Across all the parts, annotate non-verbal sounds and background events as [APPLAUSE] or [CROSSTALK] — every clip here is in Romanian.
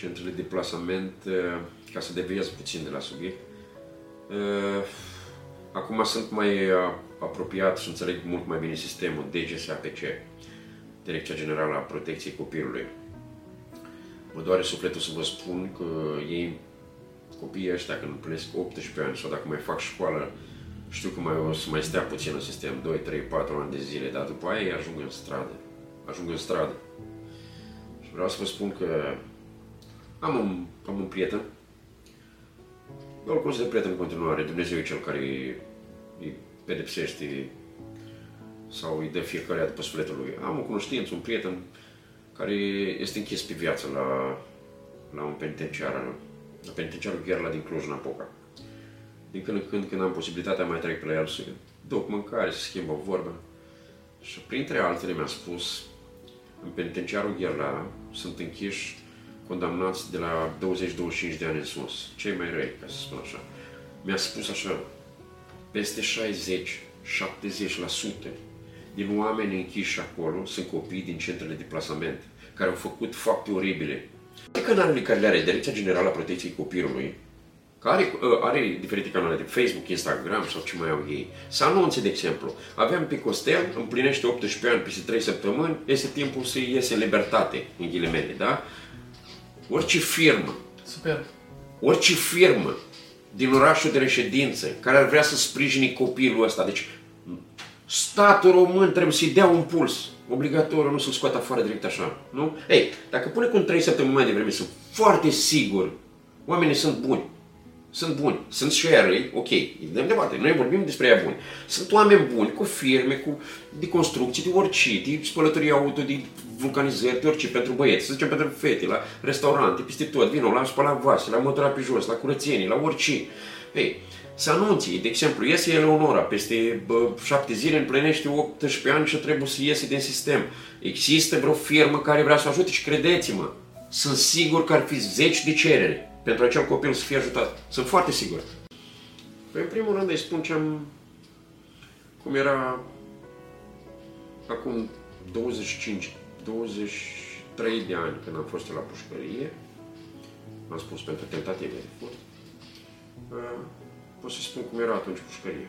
centrele de plasament, uh, ca să deviez puțin de la subiect. Uh, acum sunt mai apropiat și înțeleg mult mai bine sistemul DGSAPC, Direcția Generală a Protecției Copilului. Mă doare sufletul să vă spun că ei, copiii ăștia, când împlinesc 18 ani sau dacă mai fac școală, știu că mai o să mai stea puțin în sistem, 2, 3, 4 ani de zile, dar după aia ei ajung în stradă. Ajung în stradă. Și vreau să vă spun că am un, am un prieten, eu îl consider prieten în continuare, Dumnezeu e cel care îi, îi pedepsește sau îi dă fiecare după sufletul lui. Am o cunoștință, un prieten care este închis pe viață la, la un penitenciar, la penitenciarul Gherla din Cluj-Napoca. Din când în când, când am posibilitatea, mai trec pe la el să duc mâncare, să schimbă o vorbă. Și printre altele mi-a spus, în penitenciarul Gherla sunt închiși condamnați de la 20-25 de ani în sus, cei mai răi, ca să spun așa. Mi-a spus așa, peste 60-70% din oameni închiși acolo sunt copii din centrele de plasament, care au făcut fapte oribile. Canalele care le are Direcția Generală a Protecției Copilului, care are, are diferite canale de Facebook, Instagram sau ce mai au ei, să anunțe, de exemplu, aveam pe Costel, împlinește 18 ani peste 3 săptămâni, este timpul să iese în libertate, în ghilimele, da? Orice firmă, Super. orice firmă din orașul de reședință care ar vrea să sprijini copilul ăsta, deci statul român trebuie să-i dea un puls. Obligatoriu, nu să-l scoată afară direct așa, nu? Ei, dacă pune cu 3 săptămâni mai devreme, sunt foarte sigur, oamenii sunt buni, sunt buni, sunt și aia răi, ok, de debate, noi vorbim despre ea buni. Sunt oameni buni, cu firme, cu de construcții, de orice, de spălătorie auto, de vulcanizări, de orice, pentru băieți, să zicem pentru fete, la restaurante, peste tot, vino, la spălat vase, la motora pe jos, la curățenie, la orice. Ei, să anunți, de exemplu, iese Eleonora, peste bă, șapte zile împlinește 18 ani și trebuie să iese din sistem. Există vreo firmă care vrea să ajute și credeți-mă, sunt sigur că ar fi zeci de cereri pentru acel copil să fie ajutat. Sunt foarte sigur. Păi, în primul rând, îi spun ce am... cum era acum 25, 23 de ani când am fost la pușcărie. Am spus pentru tentative de furt. Uh, pot să spun cum era atunci pușcărie.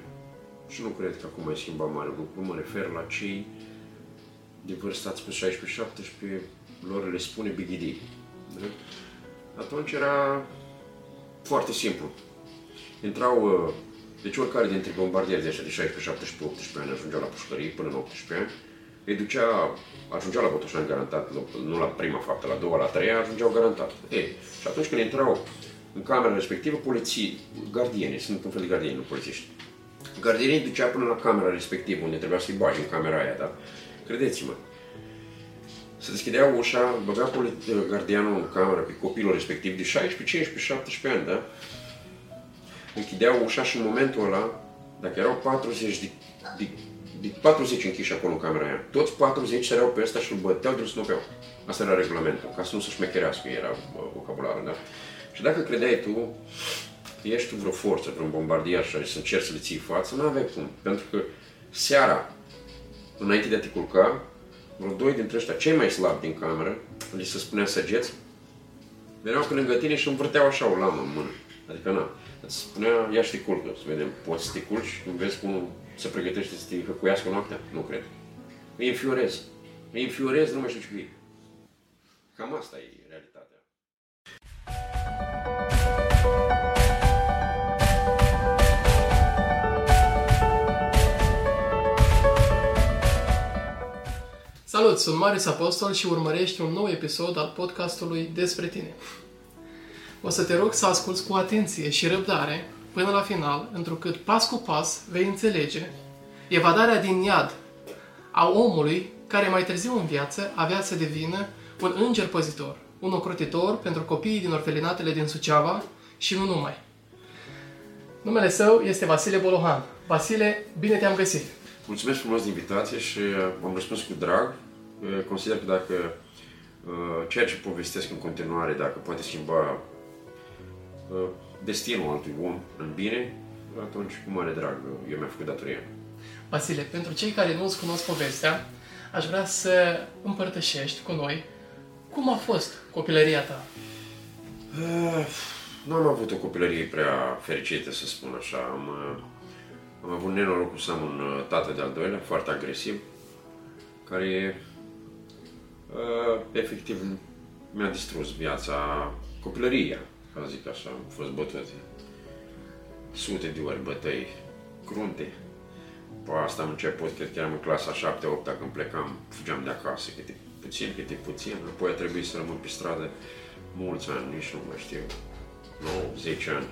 Și nu cred că acum mai schimba mare lucru. Mă refer la cei de vârstați pe 16-17, lor le spune bigidi. Da? Atunci era foarte simplu. Intrau, uh, deci oricare dintre bombardieri de așa de 16, 17, 18 ani ajungeau la pușcărie până în 18 ani, îi ducea, ajungeau la Botoșani garantat, nu la prima faptă, la a doua, la a treia, ajungeau garantat. Ei, și atunci când intrau în camera respectivă, poliții, gardieni, sunt un fel de gardieni, nu polițiști. Gardienii ducea până la camera respectivă, unde trebuia să-i bagi în camera aia, da? Credeți-mă, se deschidea ușa, băga gardianul în cameră pe copilul respectiv de 16, 15, 17 ani, da? Închidea ușa și în momentul ăla, dacă erau 40 de, de, de 40 închiși acolo în camera aia, toți 40 săreau pe ăsta și îl băteau de snopeau. Asta era regulamentul, ca să nu se șmecherească, era vocabularul, da? Și dacă credeai tu că ești tu vreo forță, vreun bombardier și să încerci să le ții față, nu aveai cum. Pentru că seara, înainte de a te culca, vreo doi dintre ăștia, cei mai slabi din cameră, li se spunea săgeți, veneau pe lângă tine și învârteau așa o lamă în mână. Adică, na, îți spunea, ia și te culcă, să vedem, poți să te culci, când vezi cum se pregătește să te hăcuiască noaptea? Nu cred. Îi înfiorez. Îi înfiorez, nu mai știu ce e. Cam asta e Salut, sunt Marius Apostol și urmărești un nou episod al podcastului Despre tine. O să te rog să asculți cu atenție și răbdare până la final, întrucât pas cu pas vei înțelege evadarea din iad a omului care mai târziu în viață avea să devină un înger păzitor, un ocrotitor pentru copiii din orfelinatele din Suceava și nu numai. Numele său este Vasile Bolohan. Vasile, bine te-am găsit! Mulțumesc frumos de invitație și am răspuns cu drag. Consider că dacă ceea ce povestesc în continuare, dacă poate schimba destinul altui om în bine, atunci cu mare drag eu mi-am făcut datoria. Vasile, pentru cei care nu-ți cunosc povestea, aș vrea să împărtășești cu noi cum a fost copilăria ta. Uh, nu am avut o copilărie prea fericită, să spun așa. Am, uh, am avut nenorocul să am un uh, tată de-al doilea, foarte agresiv, care uh, efectiv mi-a distrus viața, copilăria, ca să zic așa. Am fost bătut sute de ori bătăi crunte. Pe asta am început, cred că eram în clasa 7-8 când plecam, fugeam de acasă, câte puțin, câte puțin. Apoi a trebuit să rămân pe stradă mulți ani, nici nu mai știu, 9, 10 ani.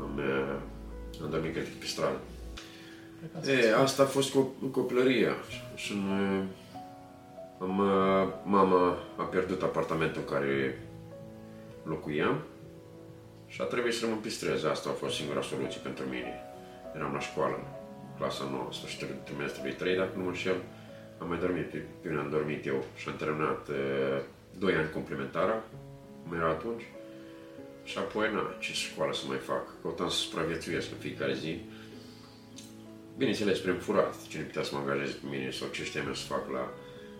Am, uh, am dormit cred pe stradă. E, asta a fost co- copilăria. Și în, uh, am, uh, mama a pierdut apartamentul în care locuiam și a trebuit să rămân pe străzi. Asta a fost singura soluție pentru mine. Eram la școală, clasa 9, sfârșitul trimestrului 3, dacă nu mă înșel. Am mai dormit, pe, pe am dormit eu și am terminat uh, 2 ani complementara, cum era atunci. Și apoi, na, ce școală să mai fac? Căutam să supraviețuiesc în fiecare zi. Bineînțeles, prin furat. Cine putea să mă angajeze pe mine sau ce știam eu să fac la,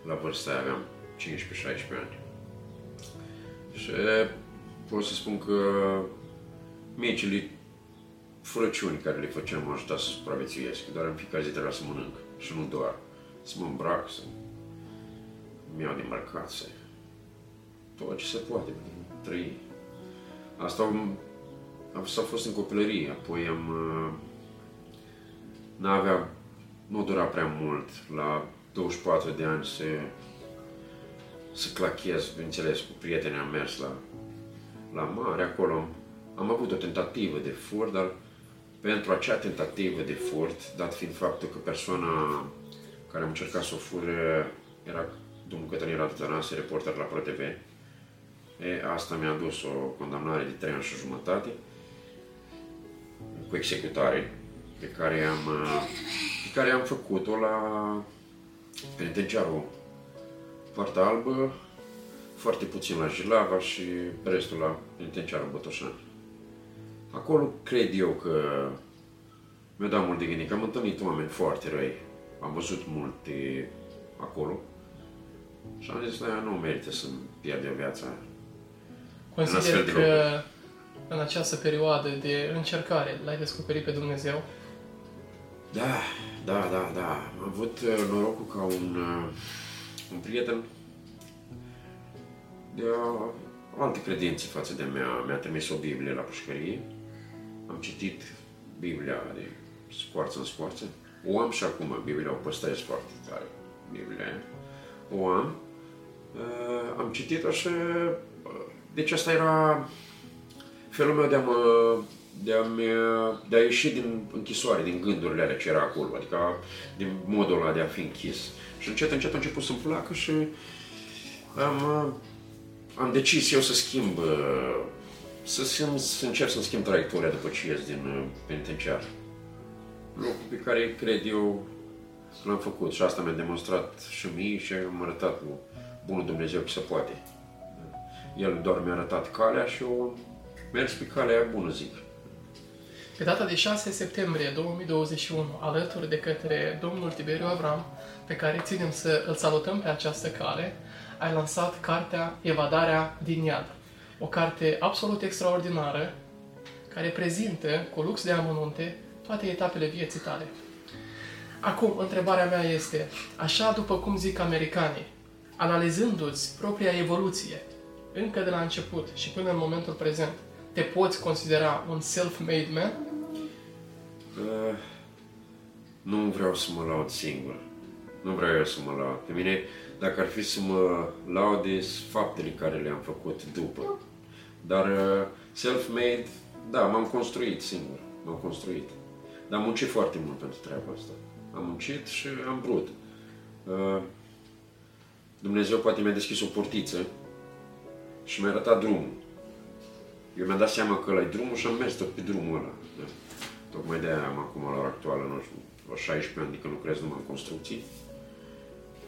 la vârsta aia, aveam 15-16 ani. Și pot să spun că micile furăciuni care le făceam m-au ajutat să supraviețuiesc. Doar în fiecare zi trebuia să mănânc și nu doar. Să mă îmbrac, să mi iau de îmbrăcat, să... Tot ce se poate trăi. Asta am, asta a fost în copilărie, apoi am... uh, N-avea, nu dura prea mult, la 24 de ani să, să clachez, bineînțeles, cu prietenii am mers la, la mare, acolo. Am, am avut o tentativă de furt, dar pentru acea tentativă de furt, dat fiind faptul că persoana care am încercat să o fure era domnul Cătălin Radu Tănase, reporter la ProTV, e, asta mi-a dus o condamnare de 3 ani și jumătate cu executare pe care am, uh, pe care am făcut-o la penitenciarul Poarta Albă, foarte puțin la Jilava și restul la penitenciarul Botoșani. Acolo cred eu că mi-a dat mult de gândit, că am întâlnit oameni foarte răi, am văzut multe acolo. Și am zis, "Da, nu merită să-mi pierd eu viața. În astfel Consider de că în această perioadă de încercare l-ai descoperit pe Dumnezeu? Da, da, da, da. Am avut uh, norocul ca un, uh, un prieten de uh, alte credințe față de mea. Mi-a trimis o Biblie la pușcărie. Am citit Biblia de scoarță în scoarță. O am și acum, Biblia o păstrez foarte tare. Biblia aia. O am. Uh, am citit-o și... uh, Deci asta era felul meu de a mă de a, de a ieși din închisoare, din gândurile alea ce era acolo, adică din modul ăla de a fi închis. Și încet, încet a început să-mi placă și am, am decis eu să schimb, să, schimb, să încep să-mi schimb traiectoria după ce ies din uh, penitenciar. Lucru pe care cred eu că l-am făcut și asta mi-a demonstrat și mie și am arătat lui Bunul Dumnezeu că se poate. El doar mi-a arătat calea și eu mers pe calea aia bună, zic. Pe data de 6 septembrie 2021, alături de către domnul Tiberiu Avram, pe care ținem să îl salutăm pe această cale, ai lansat cartea Evadarea din iad. O carte absolut extraordinară, care prezintă, cu lux de amănunte, toate etapele vieții tale. Acum, întrebarea mea este, așa după cum zic americanii, analizându-ți propria evoluție, încă de la început și până în momentul prezent, te poți considera un self-made man? Uh, nu vreau să mă laud singur. Nu vreau eu să mă laud. Pe mine, dacă ar fi să mă laude, sunt faptele care le-am făcut după. Dar uh, self-made, da, m-am construit singur. M-am construit. Dar am muncit foarte mult pentru treaba asta. Am muncit și am vrut. Uh, Dumnezeu poate mi-a deschis o portiță și mi-a arătat drumul. Eu mi-am dat seama că ăla e drumul și am mers tot pe drumul ăla. Da. Tocmai de-aia am acum la ora actuală, nu știu, vreo 16 ani de când lucrez numai în construcții.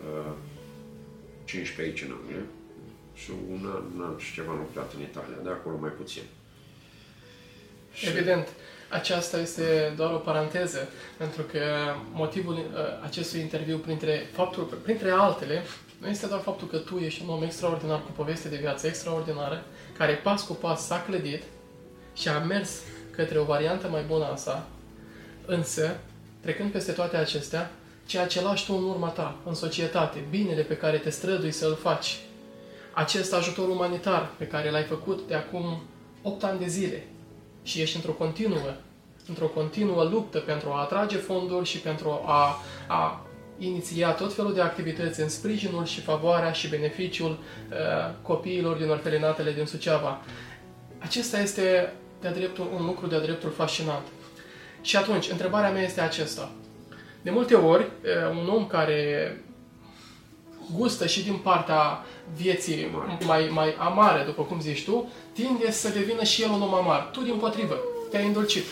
Uh, 15 aici în Anglia și un an, un an și ceva am lucrat în Italia, de acolo mai puțin. Și- Evident, aceasta este doar o paranteză, pentru că motivul uh, acestui interviu, printre, faptul, printre altele, nu este doar faptul că tu ești un om extraordinar cu poveste de viață extraordinară, care pas cu pas s-a clădit și a mers către o variantă mai bună a sa, însă, trecând peste toate acestea, ceea ce lași tu în urma ta, în societate, binele pe care te strădui să-l faci, acest ajutor umanitar pe care l-ai făcut de acum 8 ani de zile și ești într-o continuă, într-o continuă luptă pentru a atrage fonduri și pentru a, a iniția tot felul de activități în sprijinul și favoarea și beneficiul uh, copiilor din orfelinatele din Suceava. Acesta este de-a dreptul, un lucru de-a dreptul fascinant. Și atunci, întrebarea mea este acesta. De multe ori, uh, un om care gustă și din partea vieții mai, mai amare, după cum zici tu, tinde să devină și el un om amar. Tu, din potrivă, te-ai îndulcit.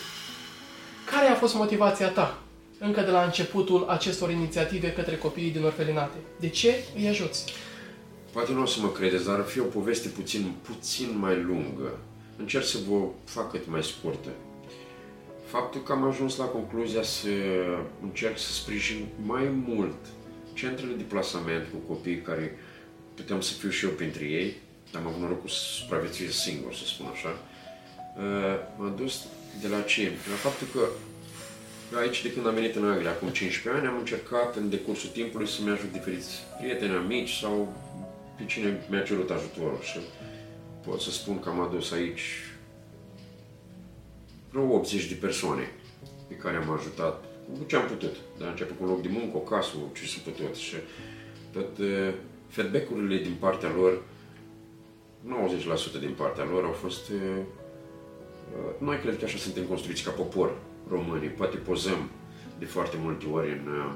Care a fost motivația ta încă de la începutul acestor inițiative către copiii din orfelinate? De ce îi ajuți? Poate nu o să mă credeți, dar ar fi o poveste puțin, puțin mai lungă. Încerc să vă fac cât mai scurtă. Faptul că am ajuns la concluzia să încerc să sprijin mai mult centrele de plasament cu copii care puteam să fiu și eu printre ei, am avut norocul să supraviețuiesc singur, să spun așa, uh, m-a dus de la ce? De la faptul că aici, de când am venit în Anglia, acum 15 ani, am încercat în decursul timpului să-mi ajut diferiți prieteni, amici sau pe cine mi-a cerut ajutorul și pot să spun că am adus aici vreo 80 de persoane pe care am ajutat cu ce am putut. Da? Început cu un loc de muncă, o casă, ce s-a putut și tot uh, feedback-urile din partea lor, 90% din partea lor au fost uh, uh, noi cred că așa suntem construiți ca popor românii. Poate pozăm de foarte multe ori în, uh,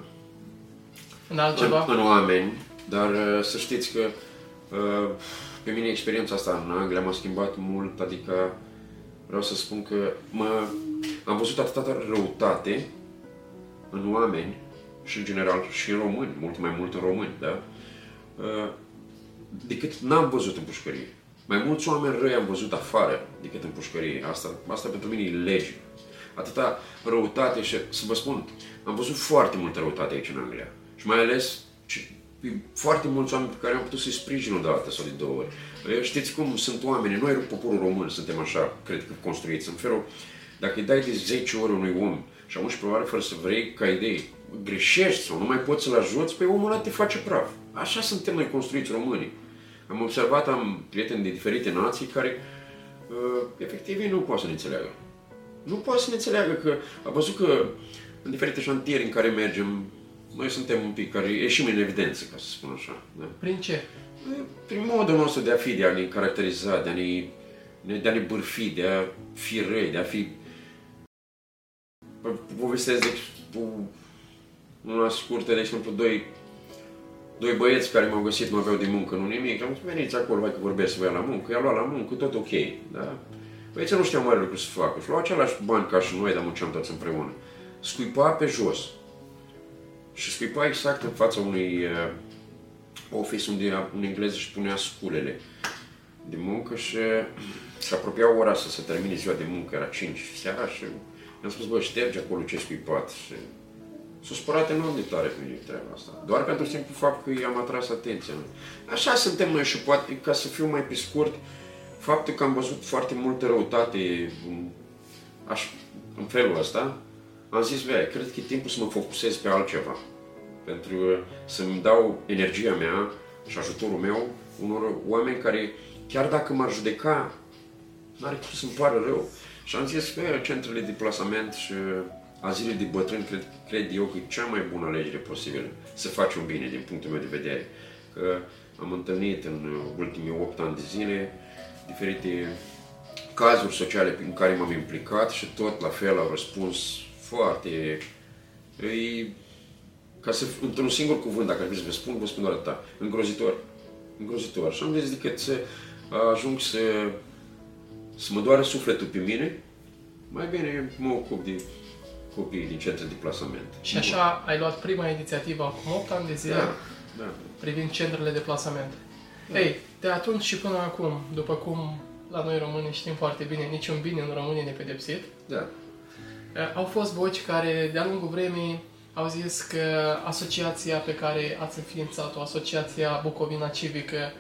în, altceva. în, în oameni, dar uh, să știți că uh, pe mine experiența asta în Anglia m-a schimbat mult, adică vreau să spun că mă, am văzut atâta răutate în oameni și în general și în români, mult mai mult în români, da? Uh, decât n-am văzut în pușcărie. Mai mulți oameni răi am văzut afară decât în pușcărie. Asta, asta pentru mine e lege. Atâta răutate și să vă spun, am văzut foarte multă răutate aici în Anglia. Și mai ales foarte mulți oameni pe care am putut să-i sprijin o dată sau de două ori. Știți cum sunt oamenii, noi poporul român suntem așa, cred că construiți în felul, dacă îi dai de 10 ori unui om și 11 ori fără să vrei ca idei, greșești sau nu mai poți să-l ajuți, pe omul ăla te face praf. Așa suntem noi construiți românii. Am observat, am prieteni de diferite nații care uh, efectiv ei nu pot să ne înțeleagă. Nu pot să ne înțeleagă că a văzut că în diferite șantieri în care mergem, noi suntem un pic care ieșim în evidență, ca să spun așa. Da? Prin ce? Prin modul nostru de a fi, de a ne caracteriza, de a ne, de a ne bârfi, de a fi răi, de a fi... Povestesc de una scurtă, de exemplu, doi doi băieți care m-au găsit, nu aveau de muncă, nu nimic, am zis, veniți acolo, vai că vorbesc să la muncă, i-a luat la muncă, tot ok, da? Băieții nu știau mare lucru să facă și luau același bani ca și noi, dar munceam toți împreună. Scuipa pe jos și scuipa exact în fața unui uh, office unde un englez își punea sculele de muncă și se apropia ora să se termine ziua de muncă, era 5 seara și mi-am spus, bă, șterge acolo ce scuipat și S-a supărat enorm de tare pe mine treaba asta. Doar pentru simplu fapt că i-am atras atenția. Așa suntem noi și poate, ca să fiu mai pe scurt, faptul că am văzut foarte multă răutate în, aș, în felul ăsta, am zis, băi, cred că e timpul să mă focusez pe altceva. Pentru să-mi dau energia mea și ajutorul meu unor oameni care, chiar dacă m-ar judeca, n-are cum să-mi pară rău. Și am zis, băi, centrele de plasament și azilul de bătrâni cred, cred eu că e cea mai bună alegere posibilă să faci un bine din punctul meu de vedere. Că am întâlnit în ultimii 8 ani de zile diferite cazuri sociale în care m-am implicat și tot la fel au răspuns foarte... E, ca să, într-un singur cuvânt, dacă ar fi să vă spun, vă spun doar atâta. Îngrozitor. Îngrozitor. Și am zis decât să ajung să, să mă doare sufletul pe mine, mai bine mă ocup de copiii din centre de plasament. Și așa ai luat prima inițiativă acum 8 ani de zile da, da. privind centrele de plasament. Da. Ei, de atunci și până acum, după cum la noi români știm foarte bine, niciun bine nu rămâne nepedepsit. Da. Au fost voci care de-a lungul vremii au zis că asociația pe care ați înființat-o, Asociația Bucovina Civică,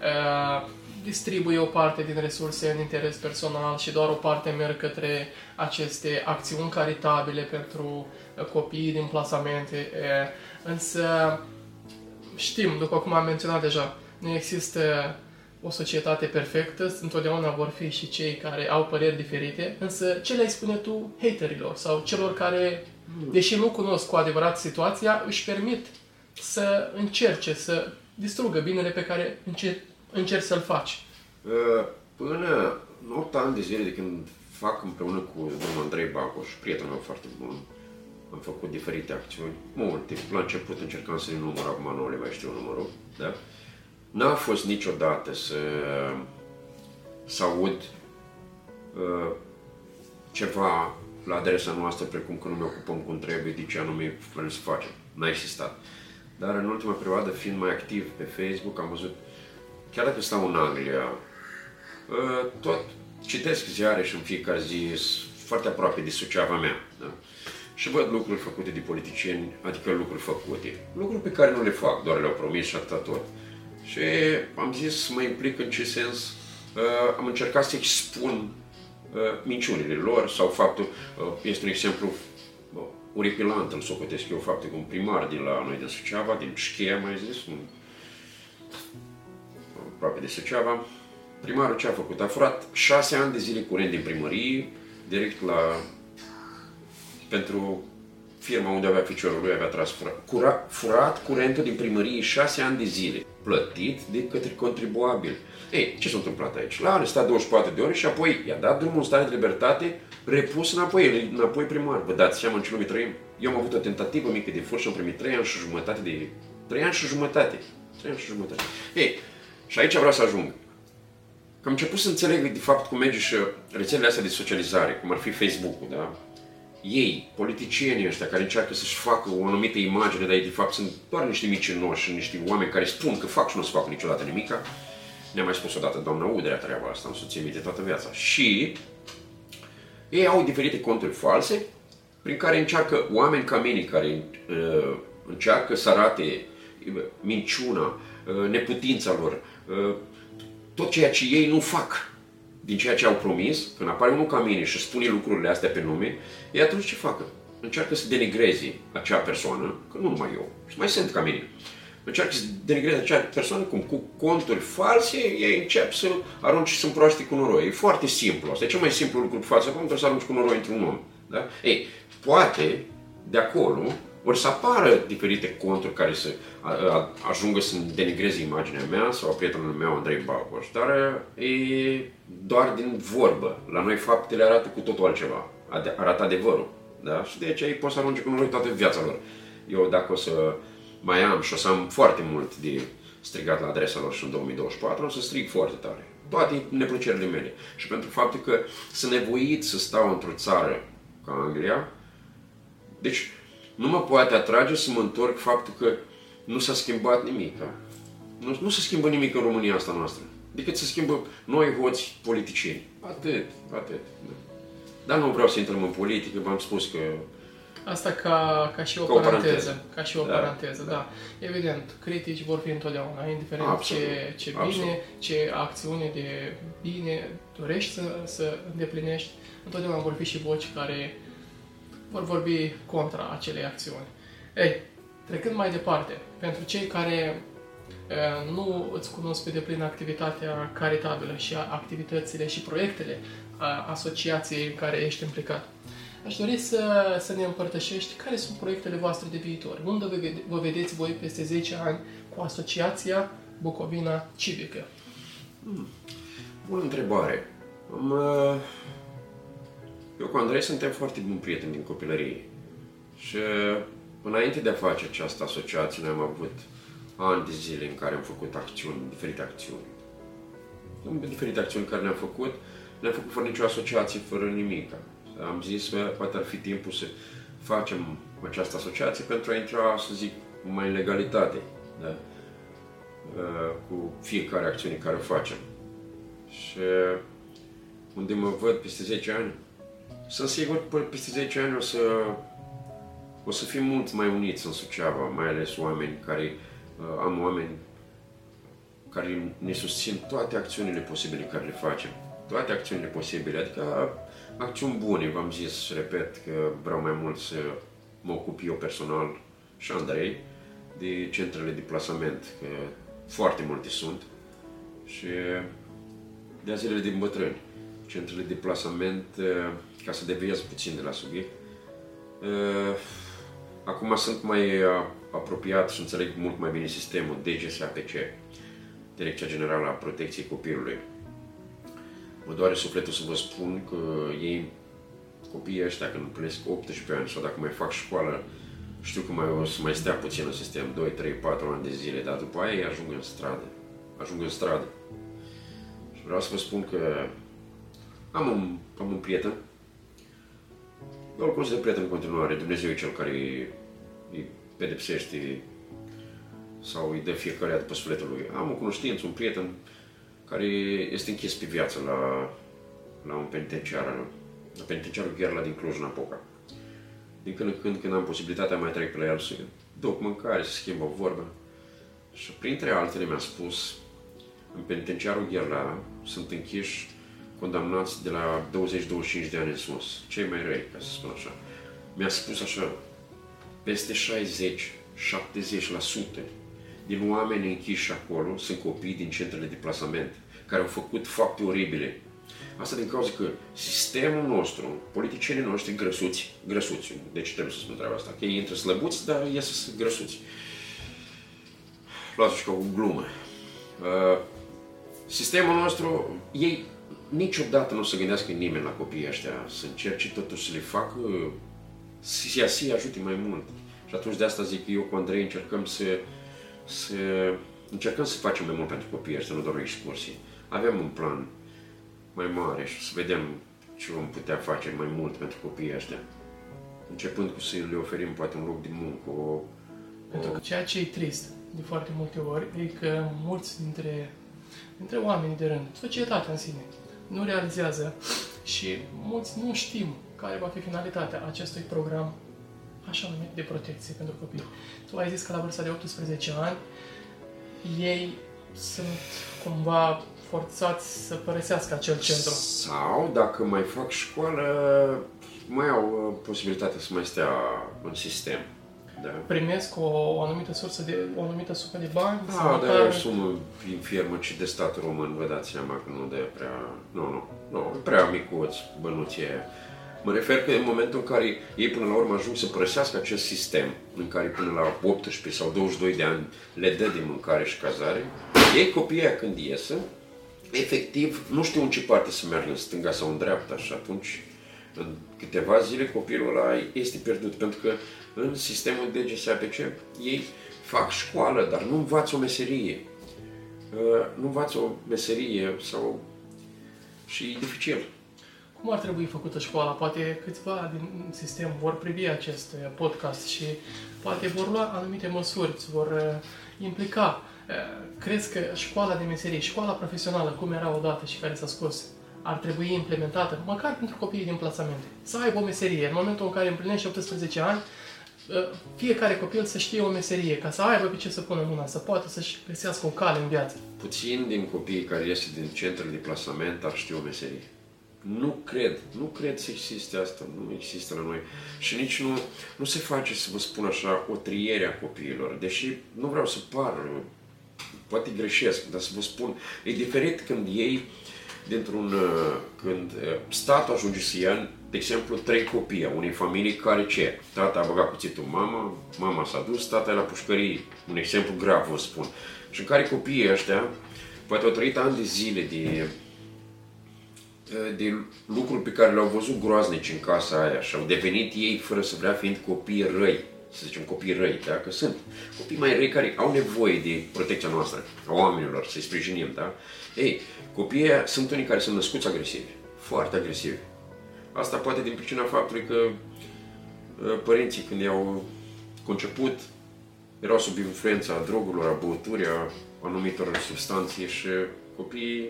uh, distribuie o parte din resurse în interes personal și doar o parte merg către aceste acțiuni caritabile pentru uh, copiii din plasamente. Însă știm, după cum am menționat deja, nu există o societate perfectă, întotdeauna vor fi și cei care au păreri diferite, însă ce le-ai spune tu haterilor sau celor care, deși nu cunosc cu adevărat situația, își permit să încerce să distrugă binele pe care încerci, încerci să-l faci? Uh, până 8 ani de zile de când fac împreună cu domnul Andrei Bacoș, prietenul meu foarte bun, am făcut diferite acțiuni, multe. La început încercam să-i număr, acum nu le mai știu numărul, da? N-a fost niciodată să, să aud uh, ceva la adresa noastră, precum că nu ne ocupăm cum trebuie, de ce anume vrem să facem. N-a existat. Dar în ultima perioadă, fiind mai activ pe Facebook, am văzut, chiar dacă stau în Anglia, uh, tot citesc ziare și în fiecare zi foarte aproape de Suceava mea. Da? și văd lucruri făcute de politicieni, adică lucruri făcute. Lucruri pe care nu le fac, doar le-au promis și atâta tot. Și am zis să mă implic în ce sens uh, am încercat să expun uh, minciunile lor sau faptul, uh, este un exemplu uh, uripilant, îl socotesc eu, faptul că un primar din la noi din Suceava, din Șchea, mai zis, un, aproape de Suceava, primarul ce a făcut? A furat șase ani de zile curent din primărie, direct la pentru firma unde avea ficiorul lui, avea tras furat, cura, furat curentul din primărie șase ani de zile, plătit de către contribuabil. Ei, ce s-a întâmplat aici? L-a arestat 24 de ore și apoi i-a dat drumul în stare de libertate, repus înapoi, înapoi primar. Vă dați seama în ce lume trăim? Eu am avut o tentativă mică de furt și am primit 3 ani și jumătate de... 3 ani și jumătate. 3 ani și jumătate. Ei, și aici vreau să ajung. Că am început să înțeleg de fapt cum merge și rețelele astea de socializare, cum ar fi Facebook-ul, da? Ei, politicienii ăștia care încearcă să-și facă o anumită imagine, dar ei de fapt sunt doar niște micinoși și niște oameni care spun că fac și nu se fac niciodată nimica. Ne-a mai spus odată doamna Udrea treaba asta, am soție minte toată viața. Și ei au diferite conturi false prin care încearcă oameni ca mine care uh, încearcă să arate uh, minciuna, uh, neputința lor, uh, tot ceea ce ei nu fac din ceea ce au promis, când apare unul ca mine și spune lucrurile astea pe nume, ei atunci ce facă? Încearcă să denigreze acea persoană, că nu numai eu, și mai sunt ca mine. Încearcă să denigreze acea persoană cum cu conturi false, ei încep să arunci și să proaște cu noroi. E foarte simplu. Asta e cel mai simplu lucru pe față, cum trebuie să arunci cu noroi într-un om. Da? Ei, poate de acolo ori să apară diferite conturi care să ajungă să denigreze imaginea mea sau a prietenului meu, Andrei Bacoș, dar e doar din vorbă. La noi faptele arată cu totul altceva. Arată adevărul. Da? Și de aceea ei pot să arunce cu noi toată viața lor. Eu dacă o să mai am și o să am foarte mult de strigat la adresa lor și în 2024, o să strig foarte tare. Toate neplăcerile mele. Și pentru faptul că sunt nevoit să stau într-o țară ca Anglia, deci nu mă poate atrage să mă întorc faptul că nu s-a schimbat nimic. Da? Nu, nu se schimbă nimic în România asta noastră. Decât să schimbă noi hoți politicieni. Atât, atât. Da. Dar nu vreau să intrăm în politică, v-am spus că Asta ca, ca și o, ca paranteză, o paranteză. Ca și o da, paranteză, da. da. Evident, critici vor fi întotdeauna, indiferent Absolut. ce, ce bine, Absolut. ce acțiune de bine dorești să, să îndeplinești, întotdeauna vor fi și voci care vor vorbi contra acelei acțiuni. Ei, trecând mai departe, pentru cei care uh, nu îți cunosc pe deplin activitatea caritabilă și activitățile și proiectele asociației în care ești implicat, aș dori să, să ne împărtășești care sunt proiectele voastre de viitor. Unde vă, vă vedeți voi peste 10 ani cu Asociația Bucovina Civică? Hmm. Bună întrebare. Am, uh eu cu Andrei suntem foarte buni prieteni din copilărie. Și înainte de a face această asociație, noi am avut ani de zile în care am făcut acțiuni, diferite acțiuni. Diferite acțiuni care le-am făcut, le-am făcut fără nicio asociație, fără nimic. Am zis că poate ar fi timpul să facem această asociație pentru a intra, să zic, mai în legalitate da? cu fiecare acțiune care o facem. Și unde mă văd peste 10 ani, sunt sigur că peste 10 ani o să o să fim mult mai uniți în Suceava, mai ales oameni care, uh, am oameni care ne susțin toate acțiunile posibile care le facem. Toate acțiunile posibile, adică acțiuni bune, v-am zis, repet, că vreau mai mult să mă ocup eu personal și Andrei de centrele de plasament, că foarte multe sunt și de zilele din bătrâni. Centrele de plasament, uh, ca să deviez puțin de la subiect, uh, acum sunt mai uh, apropiat și înțeleg mult mai bine sistemul DGSAPC, Direcția Generală a Protecției Copilului. Mă doare sufletul să vă spun că ei, copiii ăștia, când împlinesc 18 ani sau dacă mai fac școală, știu că mai o să mai stea puțin în sistem, 2, 3, 4 ani de zile, dar după aia ei ajung în stradă. Ajung în stradă. Și vreau să vă spun că am un, am un prieten, eu îl consider prieten în continuare, Dumnezeu e cel care îi pedepsește sau îi dă fiecare după sufletul lui. Am o cunoștință, un prieten care este închis pe viață la, la un penitenciar, la penitenciarul Gherla din Cluj-Napoca. Din când în când, când am posibilitatea, mai trec pe la el să duc mâncare, să schimbă o vorbă. Și printre altele mi-a spus, în penitenciarul Gherla sunt închiși condamnați de la 20-25 de ani în sus, cei mai răi, ca să spun așa. Mi-a spus așa, peste 60-70% din oameni închiși acolo sunt copii din centrele de plasament, care au făcut fapte oribile. Asta din cauza că sistemul nostru, politicienii noștri grăsuți, grăsuți, deci trebuie să spun treaba asta, că ei intră slăbuți, dar ies grăsuți. Luați-o și ca o glumă. Uh, sistemul nostru, ei niciodată nu o să gândească nimeni la copiii ăștia, să încerce totuși să le facă, să să ajute mai mult. Și atunci de asta zic că eu cu Andrei încercăm să, să încercăm să facem mai mult pentru copiii ăștia, nu doar o excursie. Avem un plan mai mare și să vedem ce vom putea face mai mult pentru copiii ăștia. Începând cu să le oferim poate un loc de muncă, o, Pentru că ceea ce e trist de foarte multe ori e că mulți dintre, dintre oamenii de rând, societatea în sine, nu realizează și mulți nu știm care va fi finalitatea acestui program așa numit de protecție pentru copii. Tu ai zis că la vârsta de 18 ani ei sunt cumva forțați să părăsească acel centru. Sau, dacă mai fac școală, mai au uh, posibilitatea să mai stea în sistem. Da. Primesc o, o anumită sursă de, o anumită sumă de bani? Da, sau dar măcar- e o sumă din firmă, ci de statul român, vă dați seama că nu de prea... Nu, nu, nu, e prea micuț bănuții aia. Mă refer că în momentul în care ei până la urmă ajung să părăsească acest sistem, în care până la 18 sau 22 de ani le dă de mâncare și cazare, ei copiii aia când iesă, efectiv nu știu în ce parte să meargă, în stânga sau în dreapta și atunci în câteva zile copilul ăla este pierdut, pentru că în sistemul DGSAPC ei fac școală, dar nu învață o meserie. Uh, Nu învață o meserie sau... și e dificil. Cum ar trebui făcută școala? Poate câțiva din sistem vor privi acest uh, podcast și poate vor lua anumite măsuri, se vor uh, implica. Uh, Crezi că școala de meserie, școala profesională, cum era odată și care s-a scos, ar trebui implementată, măcar pentru copiii din plasamente? Să aibă o meserie. În momentul în care împlinește 18 ani, uh, fiecare copil să știe o meserie, ca să aibă pe ce să pună mâna, să poată să-și găsească o cale în viață. Puțin din copiii care iese din centrele de plasament ar ști o meserie. Nu cred, nu cred să existe asta, nu există la noi. Și nici nu, nu se face, să vă spun așa, o triere a copiilor. Deși nu vreau să par, poate greșesc, dar să vă spun, e diferit când ei, dintr-un, uh, când uh, statul ajunge să ia, de exemplu, trei copii a unei familii care ce? Tata a băgat cuțitul în mama, mama s-a dus, tata e la pușcărie. Un exemplu grav, vă spun. Și în care copiii ăștia, poate au trăit ani de zile de de lucruri pe care le-au văzut groaznici în casa aia și au devenit ei fără să vrea fiind copii răi, să zicem copii răi, da? că sunt copii mai răi care au nevoie de protecția noastră, a oamenilor, să-i sprijinim, da? Ei, copiii ăia sunt unii care sunt născuți agresivi, foarte agresivi. Asta poate din pricina faptului că uh, părinții când i-au conceput erau sub influența drogurilor, a băuturii, a anumitor substanțe și copiii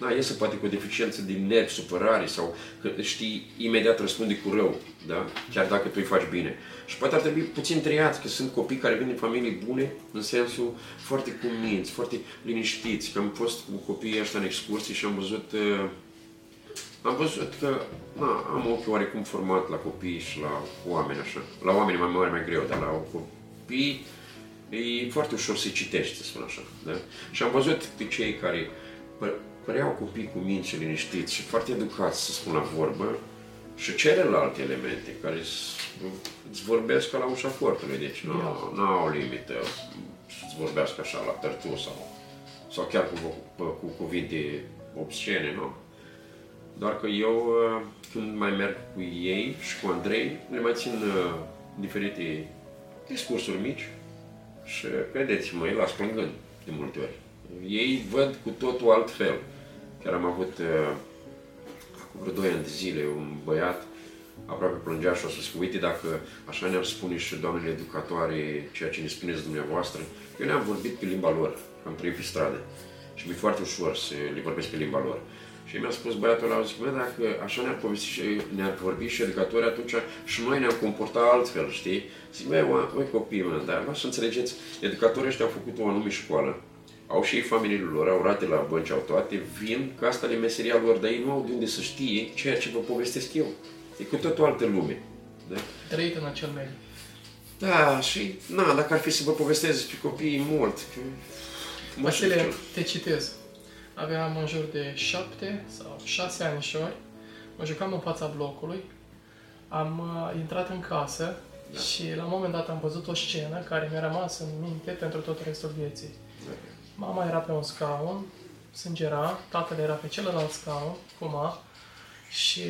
da, iese poate cu o deficiență de nervi, supărare sau că știi, imediat răspunde cu rău, da? chiar dacă tu îi faci bine. Și poate ar trebui puțin triați, că sunt copii care vin din familii bune, în sensul foarte cuminți, foarte liniștiți, că am fost cu copiii ăștia în excursii și am văzut uh, am văzut că na, am ochiul oarecum format la copii și la oameni așa. La oameni mai mari mai greu, dar la copii e foarte ușor să-i citești, să spun așa. Da? Și am văzut pe cei care pă- păreau copii cu minți liniștiți și foarte educați, să spun la vorbă, și celelalte elemente care îți vorbesc ca la ușa fortului, deci nu, nu au limită să-ți vorbească așa la tărtu sau, sau chiar cu, cu, cu cuvinte obscene, nu? Doar că eu, când mai merg cu ei și cu Andrei, le mai țin uh, diferite discursuri mici și credeți-mă, îi las plângând de multe ori. Ei văd cu totul altfel. Chiar am avut uh, acum vreo 2 ani de zile un băiat aproape plângea și o să spun, uite dacă așa ne-ar spune și doamnele educatoare ceea ce ne spuneți dumneavoastră. Eu ne-am vorbit pe limba lor, am trăit pe stradă și mi-e foarte ușor să le vorbesc pe limba lor. Și mi-a spus băiatul ăla, zic, dacă așa ne-ar, povesti și, ne-ar vorbi și educatorii, atunci și noi ne-am comportat altfel, știi? Zic, băi, voi copii, mă, dar vă să înțelegeți, educatorii ăștia au făcut o anume școală, au și ei familiile lor, au rate la bănci, au toate, vin, că asta e meseria lor, dar ei nu au de unde să știe ceea ce vă povestesc eu. E cu tot o altă lume. Da? Trăit în acel mediu. Da, și, na, dacă ar fi să vă povestesc despre copiii mult, că... Vasile, te citez. Aveam în jur de șapte sau șase anișori, mă jucam în fața blocului, am uh, intrat în casă da. și la un moment dat am văzut o scenă care mi-a rămas în minte pentru tot restul vieții. Da. Mama era pe un scaun, sângera, tatăl era pe celălalt scaun, fuma și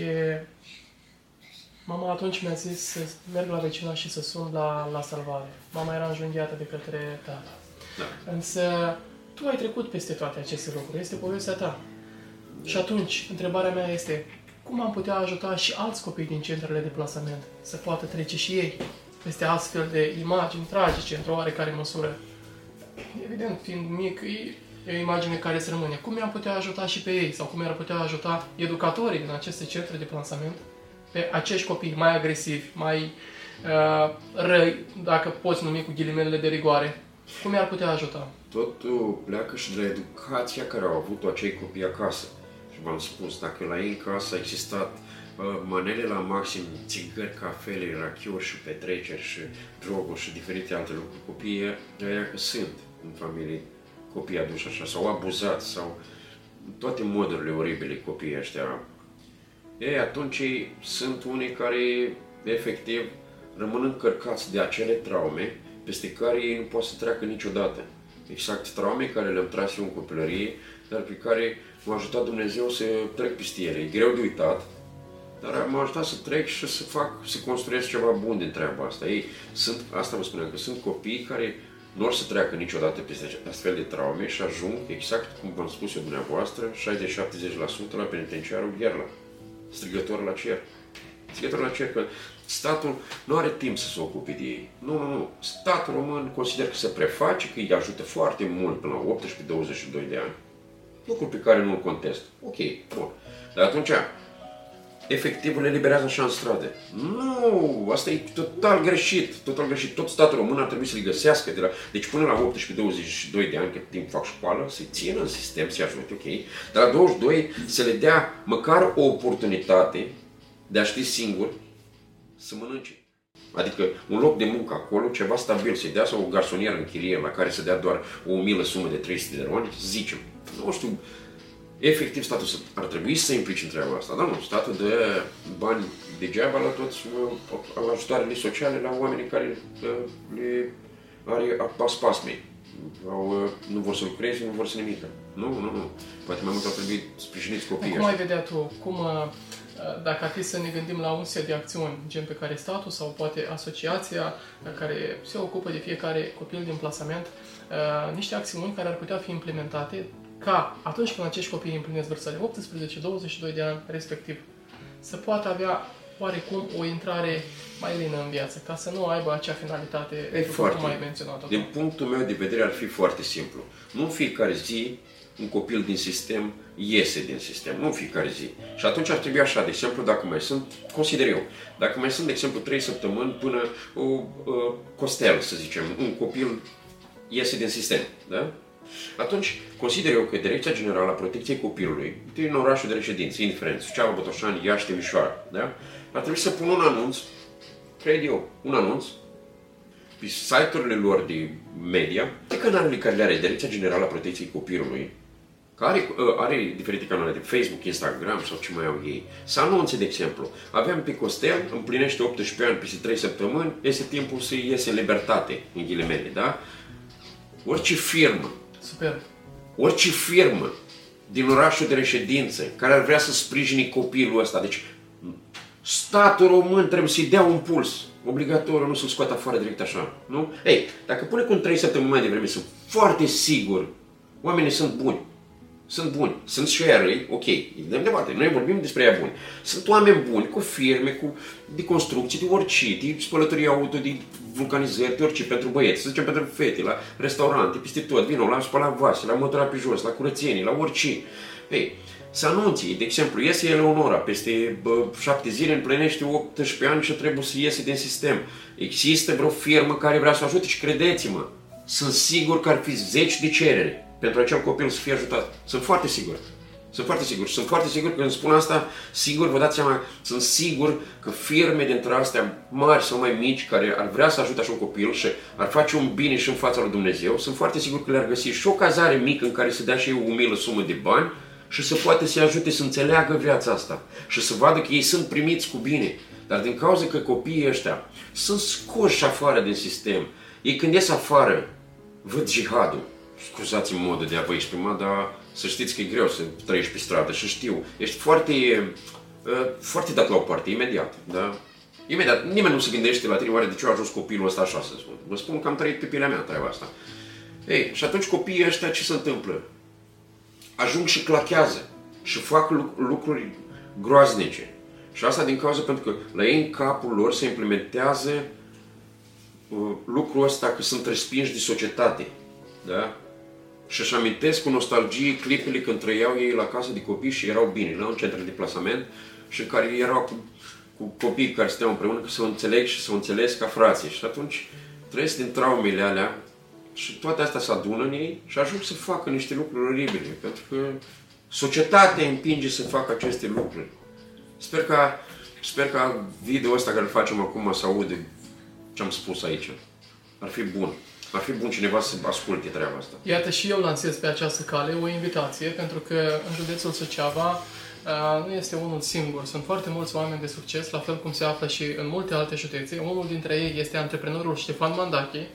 mama atunci mi-a zis să merg la vecina și să sun la, la salvare. Mama era înjunghiată de către tata. Da. Însă tu ai trecut peste toate aceste lucruri, este povestea ta. Și atunci, întrebarea mea este, cum am putea ajuta și alți copii din centrele de plasament să poată trece și ei peste astfel de imagini tragice, într-o oarecare măsură? Evident, fiind mic, e o imagine care se rămâne. Cum i-am putea ajuta și pe ei? Sau cum i-ar putea ajuta educatorii din aceste centre de plasament pe acești copii mai agresivi, mai uh, răi, dacă poți numi cu ghilimelele de rigoare? Cum i-ar putea ajuta? totul pleacă și de la educația care au avut-o acei copii acasă. Și v-am spus, dacă la ei în casă a existat uh, manele la maxim, țigări, cafele, rachiuri și petreceri și droguri și diferite alte lucruri, copiii ăia sunt în familie copii aduși așa, sau abuzați, sau toate modurile oribile copiii ăștia. Ei, atunci sunt unii care efectiv rămân încărcați de acele traume peste care ei nu pot să treacă niciodată exact traume care le-am tras eu în copilărie, dar pe care m-a ajutat Dumnezeu să trec peste ele. E greu de uitat, dar m-a ajutat să trec și să fac, să construiesc ceva bun din treaba asta. Ei, sunt, asta vă spuneam, că sunt copii care nu or să treacă niciodată peste astfel de traume și ajung, exact cum v-am spus eu dumneavoastră, 60-70% la penitenciarul Gherla, strigător la cer. Strigător la cer, că Statul nu are timp să se ocupe de ei. Nu, nu, nu. Statul român consider că se preface, că îi ajută foarte mult până la 18-22 de ani. Lucru pe care nu-l contest. Ok, bun. Dar atunci, efectiv le liberează așa în stradă. Nu, asta e total greșit, total greșit. Tot statul român ar trebui să-l găsească de la, deci până la 18-22 de ani, cât timp fac școală, să-i țină în sistem, să-i ajute, ok. Dar la 22 să le dea măcar o oportunitate de a ști singur să mănânce. Adică un loc de muncă acolo, ceva stabil, să-i dea sau o garsonieră în chirie la care să dea doar o umilă sumă de 300 de roni, zicem. Nu știu, efectiv statul ar trebui să se implice în treaba asta, dar nu, statul dă bani degeaba la toți uh, ajutoarele sociale la oamenii care uh, le are pas pasmei. Au, uh, nu vor să lucreze, nu vor să nimică. Nu, nu, nu. Poate mai mult ar trebui sprijiniți copiii. Cum ai vedea tu? Cum dacă ar fi să ne gândim la un set de acțiuni, gen pe care statul sau poate asociația care se ocupă de fiecare copil din plasament, uh, niște acțiuni care ar putea fi implementate ca atunci când acești copii împlinesc vârsta de 18-22 de ani respectiv, să poată avea oarecum o intrare mai lină în viață, ca să nu aibă acea finalitate, e foarte, cum ai menționat Din punctul meu de vedere ar fi foarte simplu. Nu în fiecare zi un copil din sistem iese din sistem, nu în fiecare zi. Și atunci ar trebui așa, de exemplu, dacă mai sunt, consider eu, dacă mai sunt, de exemplu, 3 săptămâni până o uh, costel, să zicem, un copil iese din sistem, da? Atunci, consider eu că Direcția Generală a Protecției Copilului, din orașul de reședință, indiferent, Suceava, Botoșani, Iași, Timișoara, da? ar trebui să pună un anunț, cred eu, un anunț, pe site-urile lor de media, pe canalele care le are Direcția Generală a Protecției Copilului, care are, are diferite canale de Facebook, Instagram sau ce mai au ei, să anunțe, de exemplu, avem pe Costel, împlinește 18 ani peste 3 săptămâni, este timpul să iese în libertate, în ghilimele, da? Orice firmă Super. orice firmă din orașul de reședință care ar vrea să sprijine copilul ăsta, deci statul român trebuie să-i dea un puls obligatoriu, nu să-l scoată afară direct așa, nu? Ei, dacă pune cu 3 săptămâni mai devreme, sunt foarte sigur, oamenii sunt buni, sunt buni, sunt și aia răi, ok, de departe, noi vorbim despre ea buni. Sunt oameni buni, cu firme, cu de construcții, de orice, de spălătorie auto, de vulcanizări, de orice, pentru băieți, să zicem pentru fete, la restaurante, peste tot, vino, la spălat vase, la motora pe jos, la curățenie, la orice. Ei, să anunți, de exemplu, iese Eleonora, peste bă, șapte zile împlinește 18 ani și trebuie să iese din sistem. Există vreo firmă care vrea să ajute și credeți-mă, sunt sigur că ar fi zeci de cerere pentru acel copil să fie ajutat. Sunt foarte sigur. Sunt foarte sigur. Sunt foarte sigur că când spun asta, sigur, vă dați seama, sunt sigur că firme dintre astea mari sau mai mici care ar vrea să ajute așa un copil și ar face un bine și în fața lui Dumnezeu, sunt foarte sigur că le-ar găsi și o cazare mică în care să dea și ei o umilă sumă de bani și să poate să ajute să înțeleagă viața asta și să vadă că ei sunt primiți cu bine. Dar din cauza că copiii ăștia sunt scoși afară din sistem, ei când ies afară, văd jihadul, scuzați-mi modul de a vă exprima, dar să știți că e greu să trăiești pe stradă și știu. Ești foarte, uh, foarte dat la o parte, imediat, da? Imediat, nimeni nu se gândește la tine, oare de ce a ajuns copilul ăsta așa, să spun. Vă spun că am trăit pe pielea mea treaba asta. Ei, și atunci copiii ăștia ce se întâmplă? Ajung și clachează și fac lucruri groaznice. Și asta din cauza pentru că la ei în capul lor se implementează uh, lucrul ăsta că sunt respinși de societate. Da? Și își amintesc cu nostalgie clipele când trăiau ei la casă de copii și erau bine, la un centru de plasament și care erau cu, cu copii care stăteau împreună, că să o înțeleg și să o înțeles ca frații. Și atunci trăiesc din traumele alea și toate astea se adună în ei și ajung să facă niște lucruri oribile, pentru că societatea împinge să facă aceste lucruri. Sper ca, sper ca video ăsta care îl facem acum să aude ce am spus aici. Ar fi bun ar fi bun cineva să asculte treaba asta. Iată și eu lansez pe această cale o invitație, pentru că în județul Suceava nu este unul singur. Sunt foarte mulți oameni de succes, la fel cum se află și în multe alte județe. Unul dintre ei este antreprenorul Ștefan Mandache,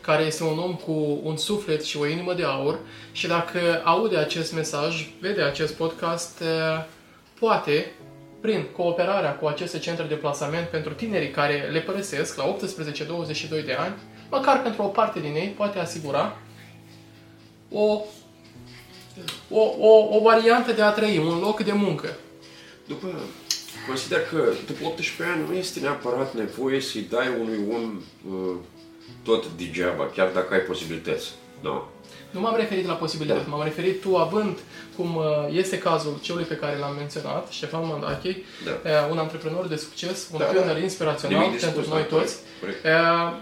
care este un om cu un suflet și o inimă de aur și dacă aude acest mesaj, vede acest podcast, poate, prin cooperarea cu aceste centre de plasament pentru tinerii care le părăsesc la 18-22 de ani, măcar pentru o parte din ei, poate asigura o, o, o, o variantă de a trăi, un loc de muncă. După, consider că după 18 ani nu este neapărat nevoie să-i dai unui om uh, tot degeaba, chiar dacă ai posibilități. No. Nu m-am referit la posibilități, da. m-am referit tu având, cum uh, este cazul celui pe care l-am menționat, Ștefan Mandache, da. Uh, un antreprenor de succes, un da, pioner da. inspirațional Nimic pentru spus, noi da, toți. Corect.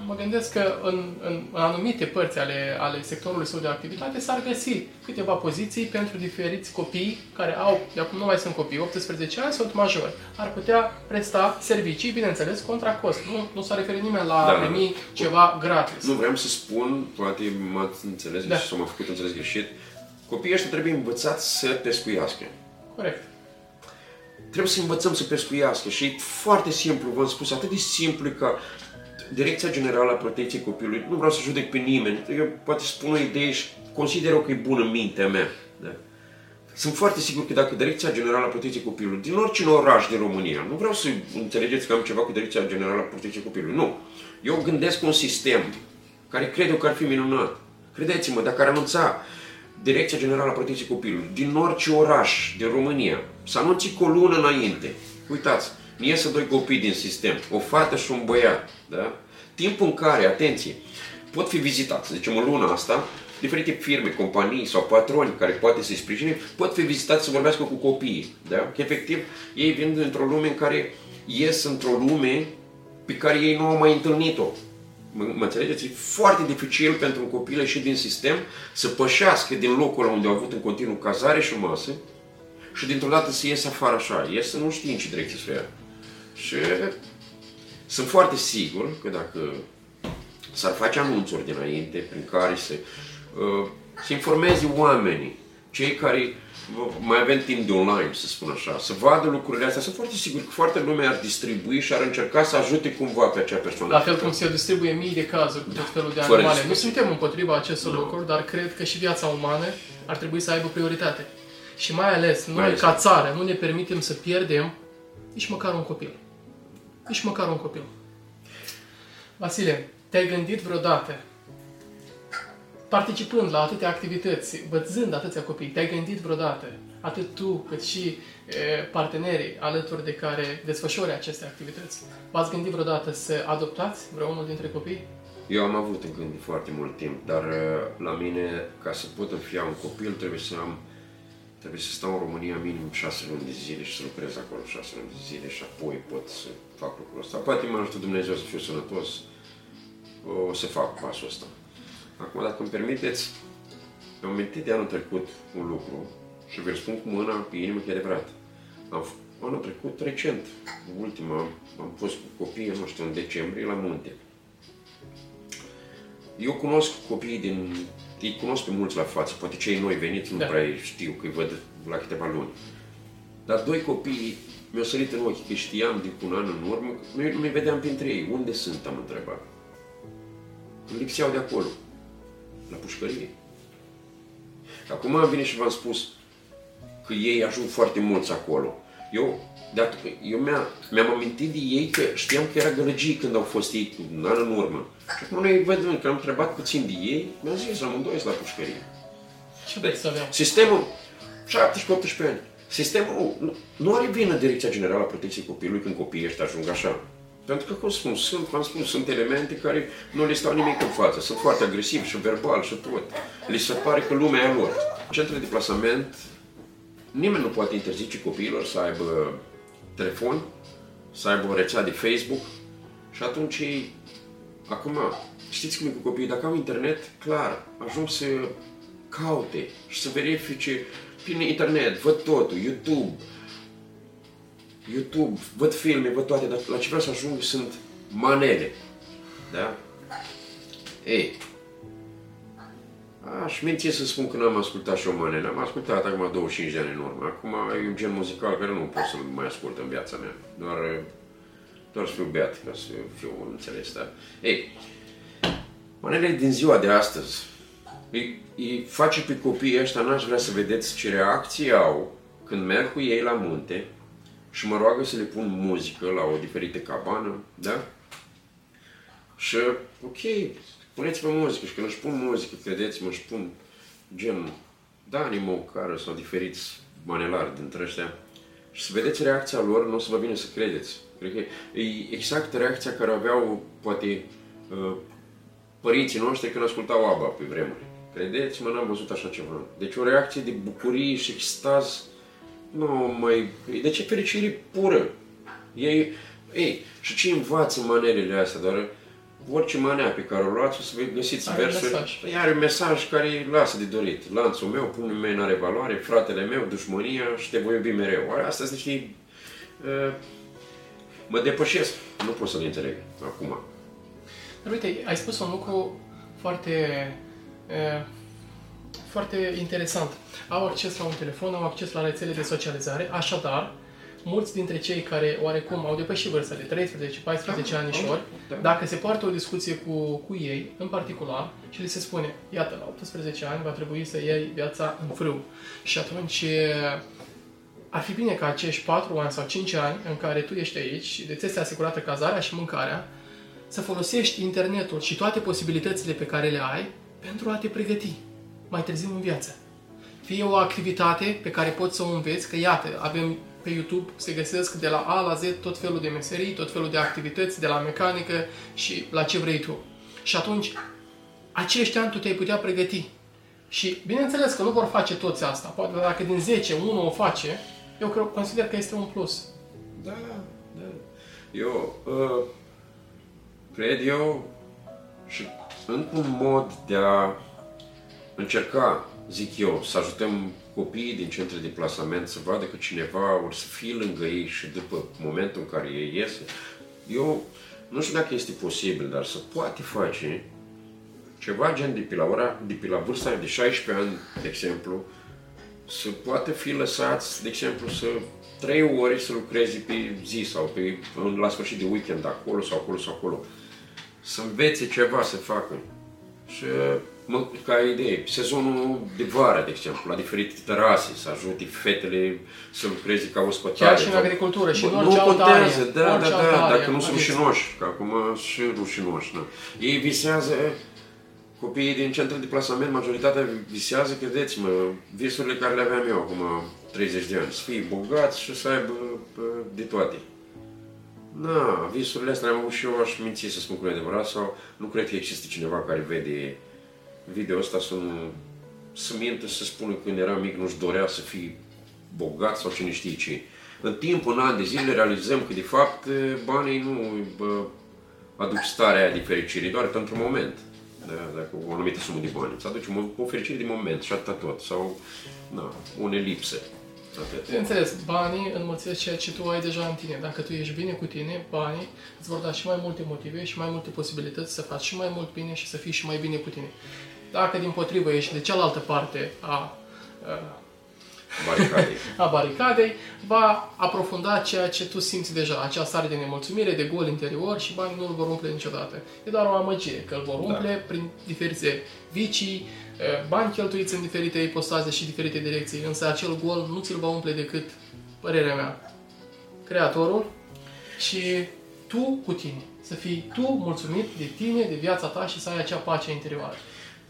Mă gândesc că în, în, în anumite părți ale, ale sectorului său de activitate s-ar găsi câteva poziții pentru diferiți copii care au, de acum nu mai sunt copii, 18 ani, sunt majori. Ar putea presta servicii, bineînțeles, contra cost. Nu, nu s-a referit nimeni la da, primi ceva gratis. Nu vreau să spun, poate m-ați înțeles da. sau m-a făcut înțeles greșit, copiii ăștia trebuie învățați să pescuiască. Corect. Trebuie să învățăm să pescuiască și e foarte simplu, v-am spus, atât de simplu ca Direcția Generală a Protecției Copilului, nu vreau să judec pe nimeni, eu poate spun o idee și consider că e bună mintea mea. Da? Sunt foarte sigur că dacă Direcția Generală a Protecției Copilului, din orice oraș din România, nu vreau să înțelegeți că am ceva cu Direcția Generală a Protecției Copilului, nu. Eu gândesc un sistem care cred eu că ar fi minunat. Credeți-mă, dacă ar anunța Direcția Generală a Protecției Copilului din orice oraș din România, să anunți cu o lună înainte. Uitați, mi iesă doi copii din sistem, o fată și un băiat. Da? Timpul în care, atenție, pot fi vizitați, să zicem în luna asta, diferite firme, companii sau patroni care poate să-i sprijine, pot fi vizitați să vorbească cu copiii. Da? Că efectiv ei vin într-o lume în care ies într-o lume pe care ei nu au mai întâlnit-o. Mă, mă înțelegeți? E foarte dificil pentru un copil ieșit din sistem să pășească din locul unde au avut în continuu cazare și masă și dintr-o dată să iese afară așa. Ies să nu știe în ce direcție să ia. Și sunt foarte sigur că dacă s-ar face anunțuri dinainte prin care să, uh, să informeze oamenii, cei care mai avem timp de online, să spun așa, să vadă lucrurile astea. Sunt foarte sigur că foarte lume ar distribui și ar încerca să ajute cumva pe acea persoană. La fel cum se distribuie mii de cazuri cu tot felul de Fără animale. Nu discuție. suntem împotriva acestor lucruri, dar cred că și viața umană ar trebui să aibă prioritate. Și mai ales, noi Mai ales. ca țară nu ne permitem să pierdem nici măcar un copil. Nici măcar un copil. Vasile, te-ai gândit vreodată, participând la atâtea activități, văzând atâția copii, te-ai gândit vreodată, atât tu cât și e, partenerii alături de care desfășori aceste activități, v-ați gândit vreodată să adoptați vreunul dintre copii? Eu am avut în gând de foarte mult timp, dar uh, la mine, ca să pot înfia un copil, trebuie să am trebuie să stau în România minim șase luni de zile și să lucrez acolo șase luni de zile și apoi pot să fac lucrul ăsta. Poate mă ajută Dumnezeu să fiu sănătos, o să fac pasul ăsta. Acum, dacă îmi permiteți, am amintit de anul trecut un lucru și vă spun cu mâna pe inimă că e adevărat. Am, f- anul trecut, recent, ultima, am fost cu copiii, nu știu, în decembrie, la munte. Eu cunosc copiii din... Îi cunosc pe mulți la față, poate cei noi veniți nu Da. prea îi știu, că îi văd la câteva luni. Dar doi copii mi-au sărit în ochi, că știam de cu un an în urmă, nu nu-i vedeam printre ei. Unde sunt, am întrebat. Îmi lipseau de acolo, la pușcărie. Acum am venit și v-am spus că ei ajung foarte mulți acolo. Eu, de at- eu mi-a, mi-am amintit de ei că știam că era gălăgie când au fost ei cu un an în urmă. Și acum noi văd că am întrebat puțin de ei, mi-au zis amândoi sunt la pușcărie. Ce vreți să avem? Sistemul, 17-18 ani, sistemul nu, nu are vină Direcția Generală a Protecției Copilului când copiii ăștia ajung așa. Pentru că, cum spun, sunt, cum am spus, sunt elemente care nu le stau nimic în față. Sunt foarte agresivi și verbal și tot. Li se pare că lumea e a lor. Centrele de plasament, nimeni nu poate interzice copiilor să aibă telefon, să aibă o rețea de Facebook și atunci ei, acum, știți cum e cu copiii, dacă au internet, clar, ajung să caute și să verifice prin internet, văd totul, YouTube, YouTube, văd filme, văd toate, dar la ce vreau să ajung sunt manele. Da? Ei, aș minți să spun că n-am ascultat și o manele. Am ascultat acum 25 de ani în urmă. Acum e un gen muzical care nu pot să-l mai ascult în viața mea. Doar, doar să fiu beat ca să fiu înțeles. Da? Ei, manele din ziua de astăzi îi, îi face pe copiii ăștia, n-aș vrea să vedeți ce reacție au când merg cu ei la munte și mă roagă să le pun muzică la o diferită cabană, da? Și, ok, puneți-vă muzică și când își pun muzică, credeți-mă, își pun gen Dani Moncară sau diferiți manelari dintre ăștia și să vedeți reacția lor, nu o să vă vine să credeți. Cred că e exact reacția care aveau, poate, uh, părinții noștri când ascultau ABBA pe vremuri. Credeți-mă, n-am văzut așa ceva. Deci o reacție de bucurie și extaz, nu mai... Deci e fericire pură. Ei, ei, și ce învață manelele astea, doar orice manea pe care o luați, o să vă găsiți Are un versuri. mesaj. Păi are un mesaj care îi lasă de dorit. Lanțul meu, pumnul meu nu are valoare, fratele meu, dușmânia și te voi iubi mereu. Oare Astea sunt niște... Uh, mă depășesc. Nu pot să le înțeleg acum. Dar uite, ai spus un lucru foarte, e, foarte interesant. Au acces la un telefon, au acces la rețele de socializare, așadar, mulți dintre cei care oarecum au depășit vârsta de 13-14 Da, anișori, da. dacă se poartă o discuție cu, cu ei, în particular, și li se spune, iată, la 18 ani va trebui să iei viața în frâu. Și atunci e, ar fi bine ca acești 4 ani sau 5 ani în care tu ești aici și de ți este asigurată cazarea și mâncarea, să folosești internetul și toate posibilitățile pe care le ai pentru a te pregăti mai târziu în viață. Fie o activitate pe care poți să o înveți, că iată, avem pe YouTube, se găsesc de la A la Z tot felul de meserii, tot felul de activități, de la mecanică și la ce vrei tu. Și atunci, acești ani tu te-ai putea pregăti Și bineînțeles că nu vor face toți asta. Poate dacă din 10 unul o face, eu cred, consider că este un plus. Da, da. Eu uh, cred eu și încă un mod de a încerca, zic eu, să ajutăm copiii din centre de plasament să vadă că cineva or să fie lângă ei și după momentul în care ei iese. Eu nu știu dacă este posibil, dar să poate face ceva gen de pe la, ora, de pe la vârsta de 16 ani, de exemplu, să poată fi lăsați, de exemplu, să trei ore să lucreze pe zi sau pe, la sfârșit de weekend acolo sau acolo sau acolo. Să învețe ceva să facă. Și mă, ca idee, sezonul de vară, de exemplu, la diferite terase, să ajute fetele să lucreze ca ospătare. Chiar și în agricultură și în orice Nu altă contează, arie. da, da, Orice da, altă arie. dacă nu sunt Adică- rușinoși, că acum și rușinoși, da. Ei visează, copiii din centru de plasament, majoritatea visează, credeți-mă, visurile care le aveam eu acum 30 de ani, să fie bogați și să aibă bă, de toate. Na, visurile astea le-am avut și eu, aș minți să spun că nu e adevărat, sau nu cred că există cineva care vede video ăsta să nu să mintă să spună că când era mic nu-și dorea să fie bogat sau cine știe ce. În timp, în ani de zile, realizăm că, de fapt, banii nu bă, aduc starea aia de fericire, doar pentru un moment. Da, dacă o anumită sumă de bani. Îți aduce o, o fericire de moment și atâta tot. Sau, na, o nelipsă. Atât. Bineînțeles, banii înmulțesc ceea ce tu ai deja în tine. Dacă tu ești bine cu tine, banii îți vor da și mai multe motive și mai multe posibilități să faci și mai mult bine și să fii și mai bine cu tine. Dacă, din potrivă, ești de cealaltă parte a, a, Baricadei. [LAUGHS] a baricadei, va aprofunda ceea ce tu simți deja, acea stare de nemulțumire, de gol interior și banii nu îl vor umple niciodată. E doar o amăgire, că îl vor umple da. prin diferite vicii, eh, bani cheltuiți în diferite ipostaze și diferite direcții, însă acel gol nu ți-l va umple decât, părerea mea, creatorul și tu cu tine. Să fii tu mulțumit de tine, de viața ta și să ai acea pace interioară.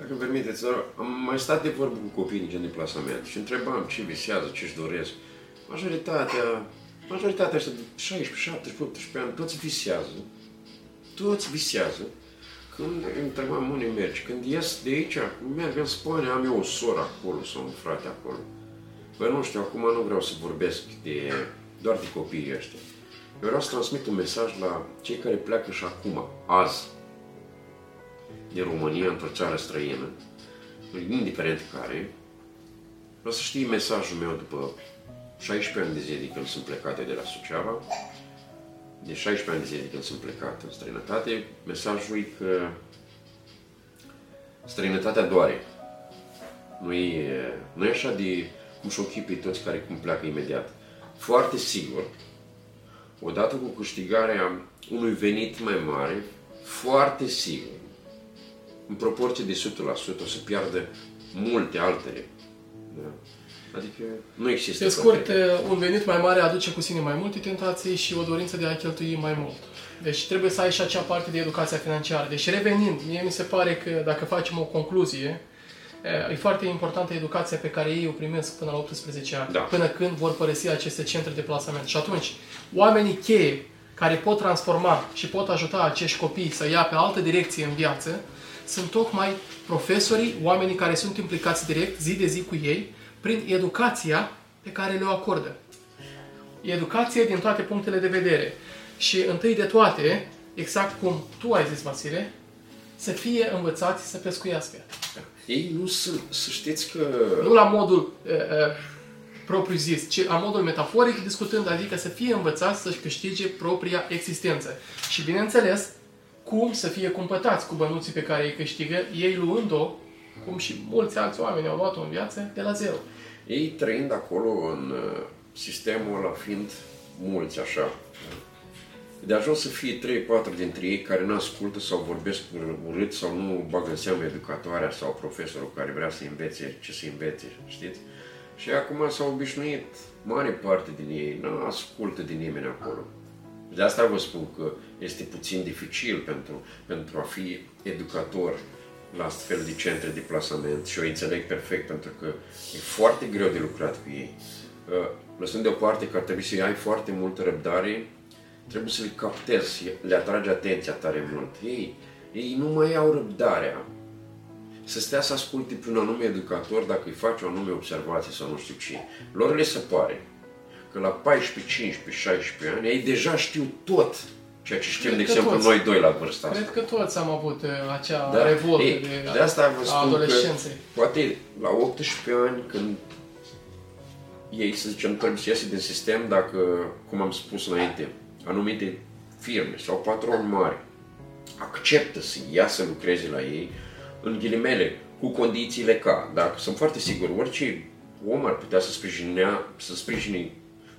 Dacă îmi permiteți, doar am mai stat de vorbă cu copiii din gen de plasament și întrebam ce visează, ce își doresc. Majoritatea, majoritatea ăștia de 16, 17, 18 ani, toți visează. Toți visează. Când îi întrebam unde mergi, când ies de aici, merg în Spania, am eu o soră acolo sau un frate acolo. Păi nu știu, acum nu vreau să vorbesc de, doar de copiii ăștia. Eu vreau să transmit un mesaj la cei care pleacă și acum, azi, din România într-o țară străină, indiferent care, vreau să știi mesajul meu după 16 ani de zile de când sunt plecat eu de la Suceava, de 16 ani de zile de când sunt plecat în străinătate, mesajul e că străinătatea doare. Nu e, nu e așa de cum și-o chipii toți care cum pleacă imediat. Foarte sigur, odată cu câștigarea unui venit mai mare, foarte sigur, în proporție de 100%, o să piardă multe altele. Da? Adică nu există. Pe scurt, toate. un venit mai mare aduce cu sine mai multe tentații și o dorință de a cheltui mai mult. Deci trebuie să ai și acea parte de educația financiară. Deci revenind, mie mi se pare că dacă facem o concluzie, e foarte importantă educația pe care ei o primesc până la 18 ani, Da. până când vor părăsi aceste centre de plasament. Și atunci, oamenii cheie care pot transforma și pot ajuta acești copii să ia pe altă direcție în viață, sunt tocmai profesorii, oamenii care sunt implicați direct, zi de zi cu ei, prin educația pe care le-o acordă. Educație din toate punctele de vedere. Și întâi de toate, exact cum tu ai zis, Vasile, să fie învățați să pescuiască. Ei nu sunt, să știți că... Nu la modul uh, uh, propriu zis, ci la modul metaforic discutând, adică să fie învățați să-și câștige propria existență. Și bineînțeles, cum să fie cumpătați cu bănuții pe care îi câștigă, ei luând-o, cum și mulți alți oameni au luat-o în viață, de la zero. Ei trăind acolo în uh, sistemul ăla fiind mulți așa, de ajuns să fie 3-4 dintre ei care nu ascultă sau vorbesc urât sau nu bagă în seamă educatoarea sau profesorul care vrea să învețe ce să învețe, știți? Și acum s-au obișnuit, mare parte din ei nu ascultă din nimeni acolo. De asta vă spun că este puțin dificil pentru, pentru a fi educator la astfel de centre de plasament și o înțeleg perfect pentru că e foarte greu de lucrat cu ei. Uh, Lăsând deoparte că ar trebui să ai foarte multă răbdare, trebuie să le captezi, le atragi atenția tare mult. Ei, ei nu mai au răbdarea. să stea să asculte pe un anume educator dacă îi face o anume observație sau nu știu ce. Lor le se pare că la 14, 15, 16 ani ei deja știu tot ceea ce știm, Cred de că exemplu, toți. noi doi la vârsta asta. Cred că toți am avut uh, acea Da. revoltă Ei, de, de asta vă a spun că adolescenței. poate la 18 ani când ei, să zicem, trebuie să iasă din sistem dacă, cum am spus înainte, anumite firme sau patroni mari acceptă să iasă să lucreze la ei, în ghilimele, cu condițiile ca, dacă sunt foarte sigur, orice om ar putea să sprijinea, să sprijine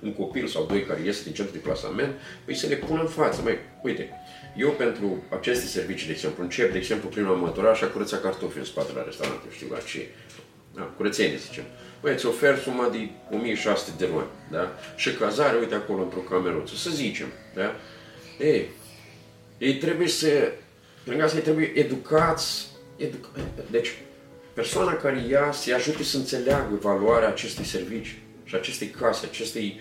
un copil sau doi care ies din centru de plasament, păi să le pună în față. Mai, uite, eu pentru aceste servicii, de exemplu, încep, de exemplu, prin a mătura și a curăța cartofi în spatele la restaurant, eu știu la ce. Da, curățenie, zicem. Băi, îți ofer suma de 1600 de luni, da? Și cazare, uite acolo, într-o cameruță, să zicem, da? Ei, ei trebuie să, pe lângă asta, ei trebuie educați, educa, deci, persoana care ia să-i ajute să înțeleagă valoarea acestui serviciu și acestei case, acestei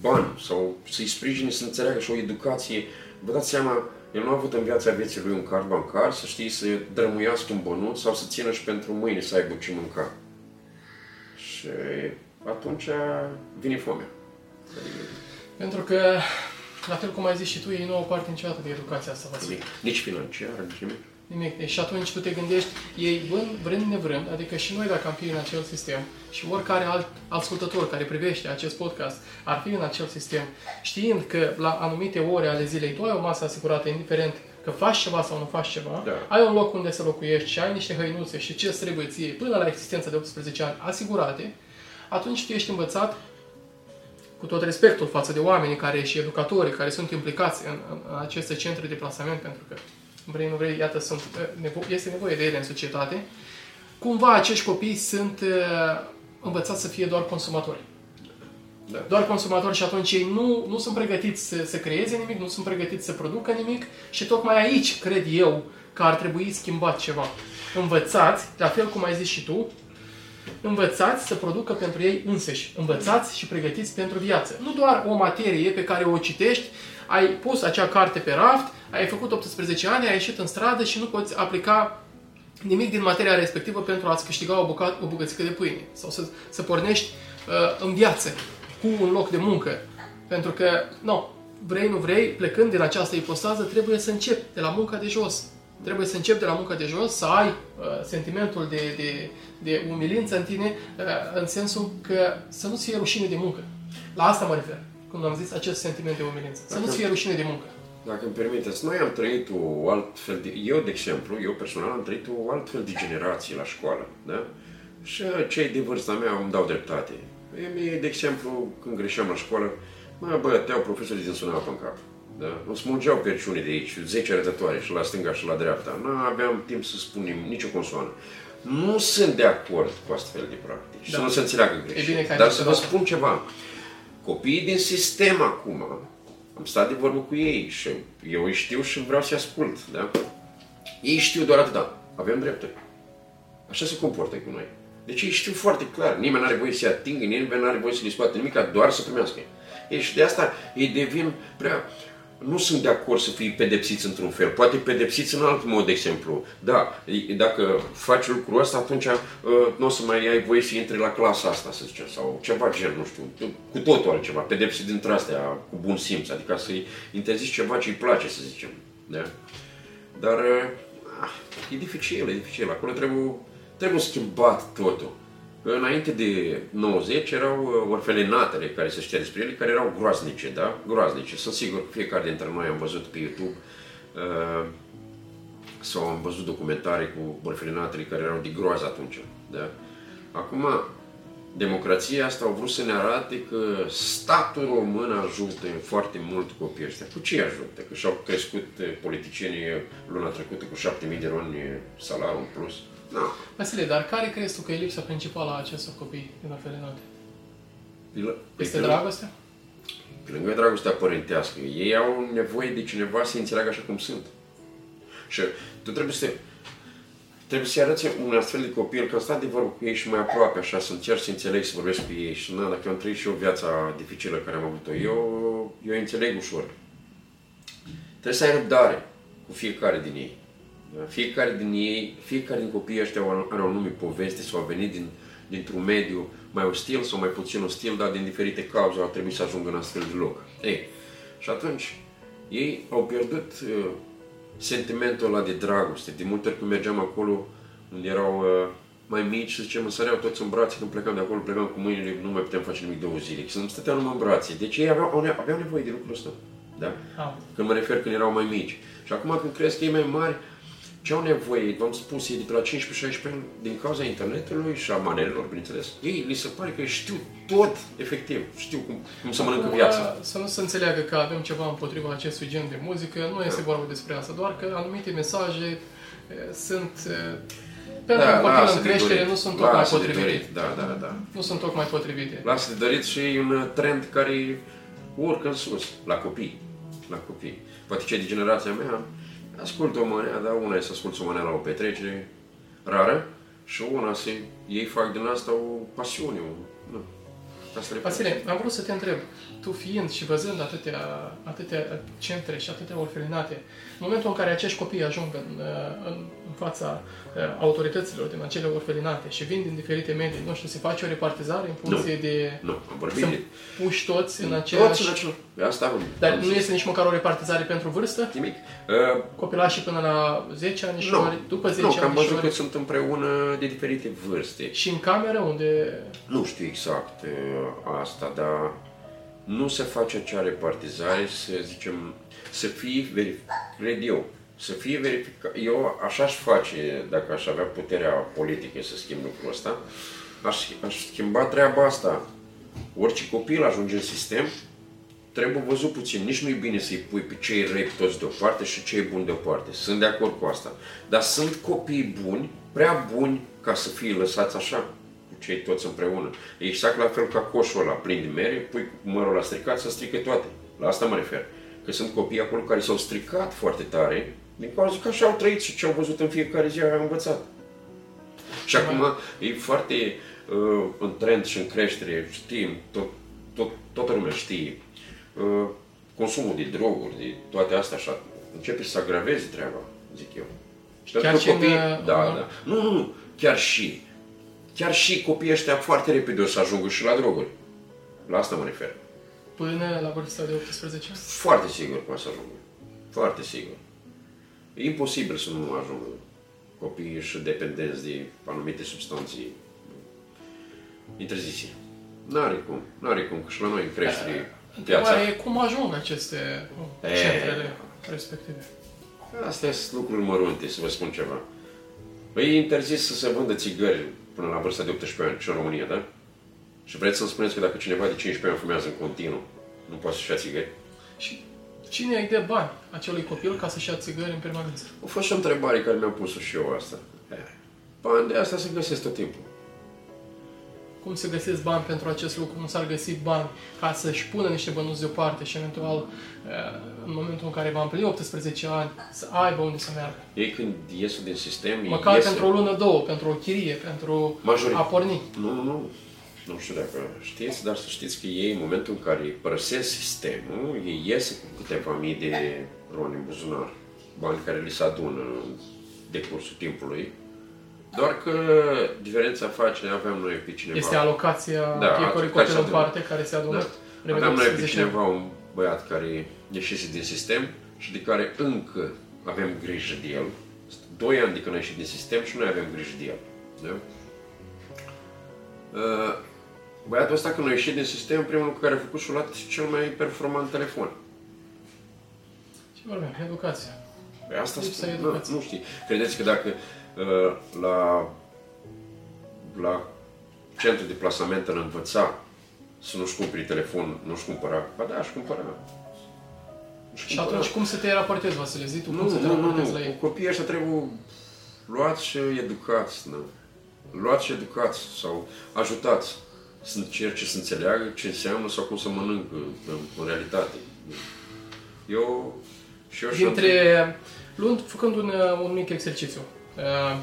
bani sau să-i sprijine să înțeleagă și o educație. Vă dați seama, el nu a avut în viața vieții lui un card bancar, să știi, să drămuiască un bănuț sau să țină și pentru mâine să aibă ce mânca. Și atunci vine foamea. Pentru că, la fel cum ai zis și tu, ei nu au parte niciodată de educația asta. Vasile. Nimic. Nici financiar, nici nimic. Nimic. Deci și atunci tu te gândești, ei vrând, vrând nevrând, adică și noi dacă am fi în acel sistem și oricare alt ascultător care privește acest podcast ar fi în acel sistem, știind că la anumite ore ale zilei tu ai o masă asigurată, indiferent că faci ceva sau nu faci ceva, Da. ai un loc unde să locuiești și ai niște hăinuțe și ce îți trebuie ție până la existența de 18 ani asigurate, atunci tu ești învățat cu tot respectul față de oamenii care și educatorii care sunt implicați în, în, în aceste centre de plasament, pentru că vrei, nu vrei, iată, sunt, eh, nevo- este nevoie de ele în societate, cumva acești copii sunt uh, învățați să fie doar consumatori. Da. Doar consumatori și atunci ei nu, nu sunt pregătiți să, să creeze nimic, nu sunt pregătiți să producă nimic și tocmai aici cred eu că ar trebui schimbat ceva. Învățați, la fel cum ai zis și tu, învățați să producă pentru ei înseși. Învățați și pregătiți pentru viață. Nu doar o materie pe care o citești, ai pus acea carte pe raft, ai făcut 18 ani, ai ieșit în stradă și nu poți aplica nimic din materia respectivă pentru a-ți câștiga o, bucat, o bucățică de pâine sau să, să pornești uh, în viață cu un loc de muncă. Pentru că, nu, vrei, nu vrei, plecând din această ipostază, trebuie să începi de la munca de jos. Trebuie să începi de la munca de jos, să ai uh, sentimentul de, de, de umilință în tine, uh, în sensul că să nu-ți fie rușine de muncă. La asta mă refer, când am zis acest sentiment de umilință. Să nu-ți fie rușine de muncă. Dacă îmi permiteți, noi am trăit o alt fel de... Eu, de exemplu, eu personal am trăit o alt fel de generație la școală, da? Și cei de vârsta mea îmi dau dreptate. Mie, de exemplu, când greșeam la școală, mă băteau profesorii din sună apă în cap. Da? Îmi smungeau perciune de aici, 10 arătătoare și la stânga și la dreapta. Nu aveam timp să spunem nicio consoană. Nu sunt de acord cu astfel de practici, Da. să nu se înțeleagă greșit. E bine că ai Dar zis să vă asta. spun ceva. Copiii din sistem acum, am stat de vorbă cu ei și eu îi știu și vreau să-i ascult, da? Ei știu doar atâta. Avem drepturi. Așa se comportă cu noi. Deci ei știu foarte clar. Nimeni nu are voie să-i atingă, nimeni nu are voie să le scoată nimic, doar să primească. Ei, și de asta ei devin prea... Nu sunt de acord să fie pedepsiți într-un fel, poate pedepsiți în alt mod, de exemplu. Da, dacă faci lucrul ăsta, atunci uh, nu o să mai ai voie să intri la clasa asta, să zicem, sau ceva gen, nu știu, cu totul altceva, pedepsi dintre astea cu bun simț, adică să-i interzici ceva ce îi place, să zicem. Da? Dar ah, e dificil, e dificil. Acolo trebuie, trebuie schimbat totul. Înainte de 90 erau uh, orfelinatele care se știa despre ele, care erau groaznice, da? Groaznice. Sunt sigur că fiecare dintre noi am văzut pe YouTube uh, sau am văzut documentare cu orfelinatele care erau de groază atunci, da? Acum, democrația asta au vrut să ne arate că statul român ajută foarte mult copiii ăștia. Cu ce ajută? Că și-au crescut eh, politicienii luna trecută cu 7.000 de luni salariu în plus. Nu. Vasile, dar care crezi tu că e lipsa principală a acestor copii din orfelinate? Este Pe dragostea? Pe lângă dragostea părintească, ei au nevoie de cineva să înțeleagă așa cum sunt. Și tu trebuie să trebuie să-i arăți un astfel de copil că stai de vorbă cu ei și mai aproape, așa, să încerci să înțelegi, să vorbești cu ei. Și na, dacă eu am trăit și eu viața dificilă care am avut-o, eu, eu înțeleg ușor. Trebuie să ai răbdare cu fiecare din ei. Fiecare din ei, fiecare din copiii ăștia are o anume poveste sau a venit din, dintr-un mediu mai ostil sau mai puțin ostil, dar din diferite cauze au trebuit să ajungă în astfel de loc. Ei, și atunci, ei au pierdut uh, sentimentul ăla de dragoste. De multe ori când mergeam acolo, unde erau uh, mai mici, să zicem, săreau toți în brațe, când plecam de acolo, plecam cu mâinile, nu mai puteam face nimic două zile. Să nu stăteau numai în brațe. Deci ei aveau, aveau nevoie de lucrul ăsta. Da? Ah. Când mă refer când erau mai mici. Și acum când cresc ei mai mari, ce au nevoie, v-am spus, ei de pe la 15-16 ani, din cauza internetului și a manelelor, bineînțeles, ei li se pare că știu tot, efectiv, știu cum, cum să mănâncă viața. Să nu se înțeleagă că avem ceva împotriva acestui gen de muzică, nu este da. vorba despre asta, doar că anumite mesaje e, sunt e, pentru da, un copil în creștere nu sunt tocmai potrivite. Da, da, da. Nu sunt tocmai potrivite. Lasă de dorit și un trend care urcă în sus, la copii. La copii. Poate ce de generația mea, ascultă o manea, dar una e să ascultă o manea la o petrecere rară și una să ei fac din asta o pasiune. O, nu. Vasile, am vrut să te întreb, tu fiind și văzând atâtea, atâtea centre și atâtea orfelinate, în momentul în care acești copii ajung în, în, în fața uh, autorităților din acele orfelinate și vin din diferite medii, nu știu, se face o repartizare în funcție nu, de... Nu, am vorbit să de... puși toți în același... Toți în același... Asta am, Dar am nu zis. este nici măcar o repartizare pentru vârstă? Nimic. Uh, Copilașii până la 10 ani și nu, după 10 nu, că am văzut anișori? că sunt împreună de diferite vârste. Și în cameră unde... Nu știu exact uh, asta, dar nu se face acea repartizare, să zicem, să fie verificat, cred eu, să fie verificat. Eu așa aș face, dacă aș avea puterea politică să schimb lucrul ăsta, aș, aș schimba treaba asta. Orice copil ajunge în sistem, trebuie văzut puțin. Nici nu e bine să-i pui pe cei răi toți deoparte și cei buni deoparte. Sunt de acord cu asta. Dar sunt copii buni, prea buni, ca să fie lăsați așa cu cei toți împreună. E exact la fel ca coșul ăla plin de mere, pui mărul la stricat să strică toate. La asta mă refer. Că sunt copii acolo care s-au stricat foarte tare, din cauza că așa au trăit și ce au văzut în fiecare zi au învățat. Și acum e foarte uh, în trend și în creștere, știm, tot, tot, toată lumea știe, uh, consumul de droguri, de toate astea așa, începe să agraveze treaba, zic eu. Și Chiar pentru și în, copii, uh, da, în- da. Nu, nu, nu, chiar și. Chiar și copiii ăștia foarte repede o să ajungă și la droguri. La asta mă refer. Până la vârsta de 18 ani? Foarte sigur că o să ajungă. Foarte sigur. E imposibil să nu ajungă copiii și dependenți de anumite substanțe interzise. N-are cum, n-are cum, că și la noi în creștere viața. Întrebarea e cum ajung aceste E. centrele respective. Astea sunt lucruri mărunte, să vă spun ceva. Păi e interzis să se vândă țigări până la vârsta de 18 ani și în România, da? Și vreți să-mi spuneți că dacă cineva de 15 ani fumează în continuu, nu poate să-și ia țigări? Și cine îi dă bani acelui copil ca să-și ia țigări în permanență? A fost și o întrebare care mi-am pus-o și eu asta. Bani de asta se găsesc tot timpul. Cum se găsesc bani pentru acest lucru? Nu s-ar găsi bani ca să-și pună niște bănuți deoparte și eventual eh, în momentul în care va împlini 18 ani să aibă unde să meargă. Ei când ies din sistem, ei Măcar iese. pentru o lună, două, pentru o chirie, pentru Majorit- a porni. Nu, nu, nu. Nu știu dacă știți, dar să știți că ei, în momentul în care părăsesc sistemul, ei iese cu câteva mii de roni în buzunar. Bani care li se adună în decursul timpului. Doar că diferența face, aveam noi pe cineva... Este alocația Da, fiecărui care se copil în adună. parte care se adună. Da. vreme de Aveam noi pe 18 ani. cineva, un băiat care ieșise din sistem și de care încă avem grijă de el. Doi ani de când a ieșit din sistem și noi avem grijă de el. Da? Uh, Băiatul ăsta când a ieșit din sistem, primul lucru care a făcut și-a luat cel mai performant telefon. Ce vorbim? Educație. Păi asta Lipsa spun, nu, educației. nu știi. Credeți că dacă uh, la, la centru de plasament îl învăța să nu-și cumpere telefon, nu-și cumpăra? Ba da, aș cumpăra. Își Și cumpăra. atunci cum să te raportezi, Vasile? Zi tu cum Nu, să te nu, nu, raportezi nu. la ei? Copiii ăștia trebuie luați și educați. Nu? Luați și educați sau ajutați să încerce să înțeleagă ce înseamnă sau cum să mănâncă în, în realitate. Eu și eu și Dintre, luând, făcând un, uh, un mic exercițiu. Uh,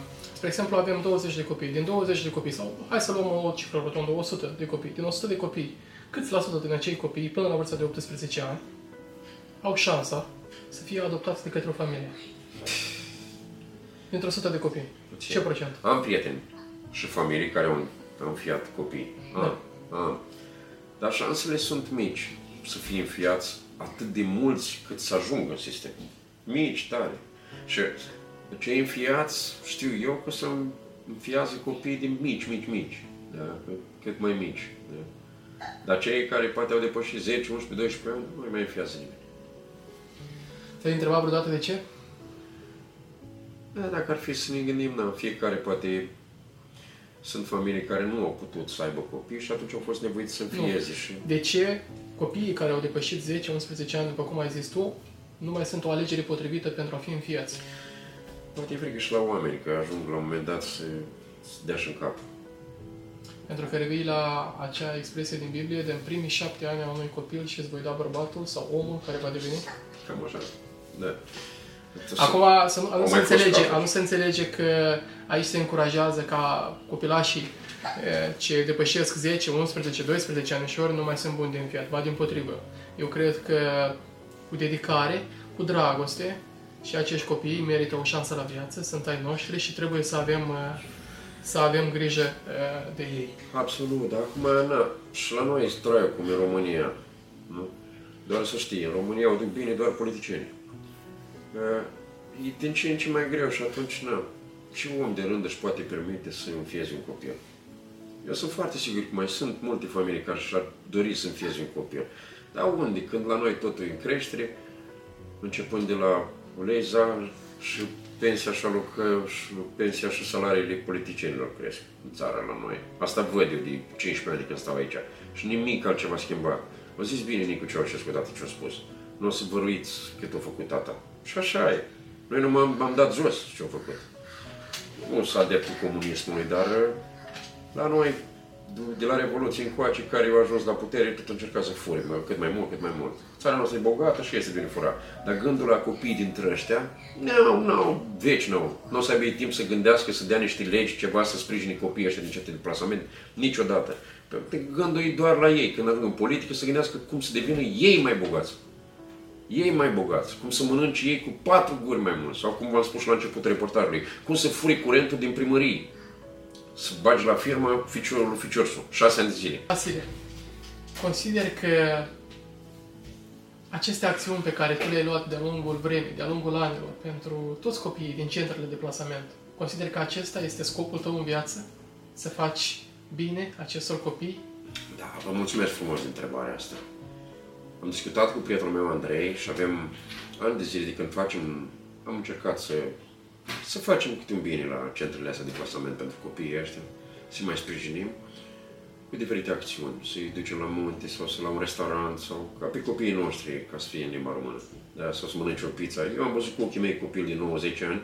Spre exemplu, avem 20 de copii. Din 20 de copii, sau hai să luăm o cifră rotundă, 100 de copii. Din 100 de copii, câți la sută din acei copii, până la vârsta de 18 ani, au șansa să fie adoptați de către o familie? Dintr-o sută de copii. Ce procent? Am prieteni și familii care au, au înfiat copii. Am, Da. am. Dar șansele sunt mici să fie înfiați atât de mulți cât să ajungă în sistem. Mici, tare. Și cei înfiați, știu eu că să înfiază copii de mici, mici, mici. Da? Cât mai mici. Da? Dar cei care poate au depășit 10, 11, 12 ani, nu mai înfiază nimeni. Te-ai întrebat vreodată de ce? Da, dacă ar fi să ne gândim, da, fiecare poate sunt familii care nu au putut să aibă copii și atunci au fost nevoiți să înfieze și De ce copiii care au depășit 10-11 ani, după cum ai zis tu, nu mai sunt o alegere potrivită pentru a fi înfiați? poate e frică și la oameni că ajung la un moment dat să, să dea și în cap. Pentru că revii la acea expresie din Biblie de în primii șapte ani a unui copil și îți voi da bărbatul sau omul care va deveni? Cam așa. Da. Acum să nu, a nu Au se mai fost înțelege, cazuri. a nu se înțelege că aici se încurajează ca copilașii e, ce depășesc 10, 11, 12 anișori nu mai sunt buni de înfiat, ba din potrivă. Eu cred că cu dedicare, cu dragoste și acești copii merită o șansă la viață, sunt ai noștri și trebuie să avem, e, să avem grijă e, de ei. Absolut, dar acum, na, și la noi straiu cum e România, nu? Doar să știi, în România o duc bine doar politicienii. Uh, E din ce în ce mai greu și atunci, na, ce om de rând își poate permite să înfieze un copil? Eu sunt foarte sigur că mai sunt multe familii care și-ar dori să înfieze un copil. Dar unde? Când la noi totul e în creștere, începând de la uleza și pensia și, alocă, și pensia și salariile politicienilor cresc în țara la noi. Asta văd eu de 15 ani de când stau aici. Și nimic altceva schimbat. Au zis bine Nicu Ceaușescu odată ce a spus. Nu o să vă ruiți cât a făcut tata. Și așa e. Noi nu m-am, m-am dat jos ce au făcut. Nu sunt adeptul comunismului, dar uh, la noi, de la Revoluție încoace, care au ajuns la putere, tot încerca să fure mă, cât mai mult, cât mai mult. Țara noastră e bogată și este bine fura. Dar gândul la copiii dintre ăștia, nu, nu, veci nu. Nu o să aibă ei timp să gândească, să dea niște legi, ceva, să sprijine copiii ăștia din certe deplasament, niciodată. Pentru că Gândul e doar la ei, când ajung în politică, să gândească cum să devină ei mai bogați ei mai bogați, cum să mănânce ei cu patru guri mai mult, sau cum v-am spus și la începutul reportajului, cum să furi curentul din primărie, să bagi la firmă ficiorul lui Ficiorsu, șase ani de zile. Vasile, consider că aceste acțiuni pe care tu le-ai luat de-a lungul vremii, de-a lungul anilor, pentru toți copiii din centrele de plasament, consider că acesta este scopul tău în viață? Să faci bine acestor copii? Da, vă mulțumesc frumos de întrebarea asta. Am discutat cu prietenul meu Andrei și avem ani de zile de când facem, am încercat să, să facem câte un bine la centrele astea de plasament pentru copiii ăștia, să mai sprijinim cu diferite acțiuni, să-i ducem la munte sau să la un restaurant sau ca pe copiii noștri, ca să fie în limba română, da, sau să mănânce o pizza. Eu am văzut cu ochii mei copil din 90 ani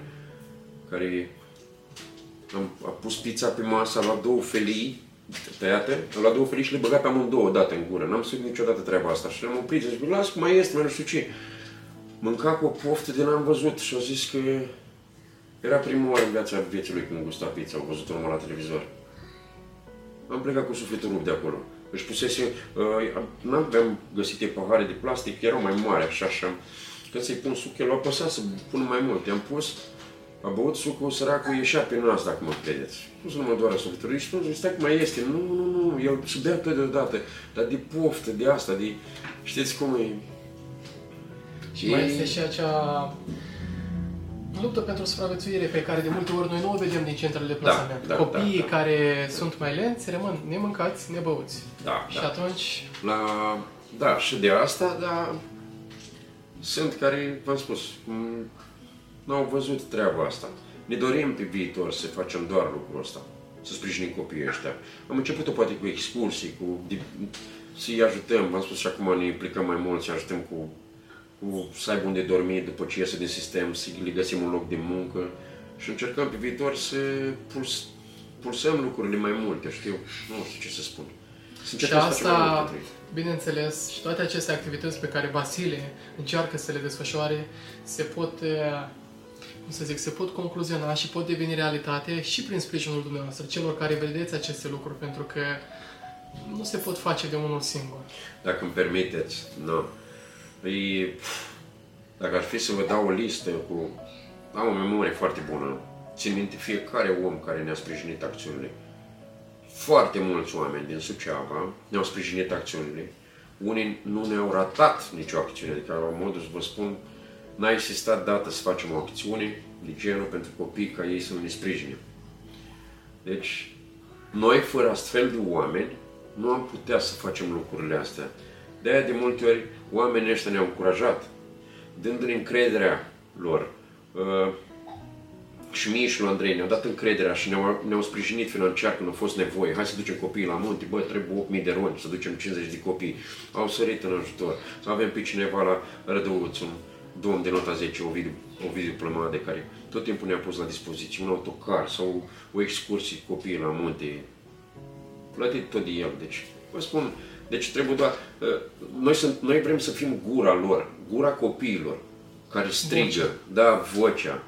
care am, a pus pizza pe masă, a luat două felii tăiate, a luat două felii și le băga pe amândouă odată în gură. N-am știut niciodată treaba asta și am oprit, zic, las că mai este, mai nu știu ce. Mânca cu o poftă de n-am văzut și a zis că era prima oară în viața vieții lui când gusta pizza, au văzut-o numai la televizor. Am plecat cu sufletul rupt de acolo. Își pusese, uh, n-aveam găsite pahare de plastic, erau mai mari, așa, așa. Când să-i pun suc, el a apăsat să pun mai mult. I-am pus, a băut sucul, săracul ieșea pe nas, dacă mă credeți. Nu să nu mă doară sufletul. Și tot stai cum mai este. Nu, nu, nu, el se bea tot deodată. Dar de poftă, de asta, de... Știți cum e? Și Mai- este și acea luptă pentru supraviețuire pe care de multe ori noi nu o vedem din centrele de plasament. da, Copiii da, da. care sunt mai lenți rămân nemâncați, nebăuți. Da, Și da. atunci La, da, și de asta, dar sunt care, v-am spus, m, n-au văzut treaba asta. Ne dorim pe viitor să facem doar lucrul ăsta, să sprijinim copiii ăștia. Am început poate cu excursii, cu, di- să-i ajutăm, v-am spus și acum ne implicăm mai mult, să ajutăm cu, cu să aibă unde dormi după ce iese din sistem, să le găsim un loc de muncă și încercăm pe viitor să puls, pulsăm lucrurile mai multe, știu, nu știu ce să spun. Să Și încercăm să facem mai asta, multe pentru ei. bineînțeles, și toate aceste activități pe care Vasile încearcă să le desfășoare se pot, eh, cum să zic, se pot concluziona și pot deveni realitate și prin sprijinul dumneavoastră, celor care vedeți aceste lucruri, pentru că nu se pot face de unul singur. Dacă îmi permiteți, nu. E, dacă ar fi să vă dau o listă cu... Am o memorie foarte bună. țin minte fiecare om care ne-a sprijinit acțiunile. Foarte mulți oameni din Suceava ne-au sprijinit acțiunile. Unii nu ne-au ratat nicio acțiune, adică la modul să vă spun, n-a existat dată să facem o acțiune de genul pentru copii ca ei să nu ne sprijine. Deci, noi, fără astfel de oameni, nu am putea să facem lucrurile astea. De aia, de multe ori, oamenii ăștia ne-au încurajat, dându-ne încrederea lor. Uh, și mie și lui Andrei ne-au dat încrederea și ne-au, ne-au sprijinit financiar când a fost nevoie. Hai să ducem copiii la munte, bă, trebuie 8.000 de roni, să ducem 50 de copii. Au sărit în ajutor. Să avem pe cineva la Rădăuț, un domn de nota 10, Ovidiu, Ovidiu Plămade, care tot timpul ne-a pus la dispoziție un autocar sau o excursie cu copiii la munte. Plătit tot de el, deci vă spun, deci trebuie doar... Uh, noi, sunt, noi vrem să fim gura lor, gura copiilor care strigă, vocea. da, vocea.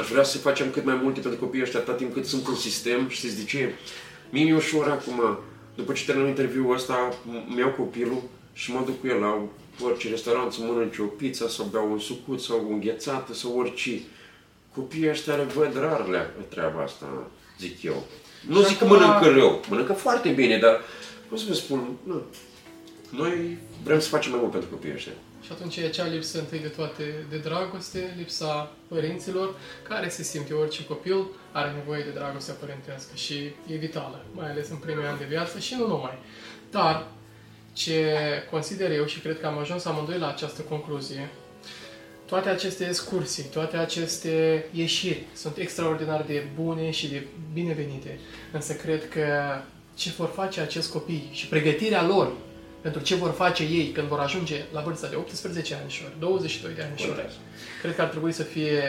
Aș vrea să facem cât mai multe pentru copiii ăștia atât timp cât sunt în sistem. Știți de ce? Mie mi ușor acum, după ce termin interviul ăsta, mi iau copilul și mă duc cu el la orice restaurant să mănânc o pizza sau beau un sucut sau o înghețată sau orice. Copiii ăștia le văd rar la treaba asta, zic eu. Nu zic că mănâncă rău, mănâncă foarte bine, dar pot să vă spun, nu. Noi vrem să facem mai mult pentru copiii ăștia. Și atunci e acea lipsă întâi de toate de dragoste, lipsa părinților, care se simte orice copil are nevoie de dragostea părintească și e vitală, mai ales în primii ani de viață și nu numai. Dar ce consider eu și cred că am ajuns amândoi la această concluzie, toate aceste excursii, toate aceste ieșiri sunt extraordinar de bune și de binevenite. Însă cred că ce vor face acest copii și pregătirea lor pentru ce vor face ei când vor ajunge la vârsta de 18 ani și 22 de ani și cred că ar trebui să fie,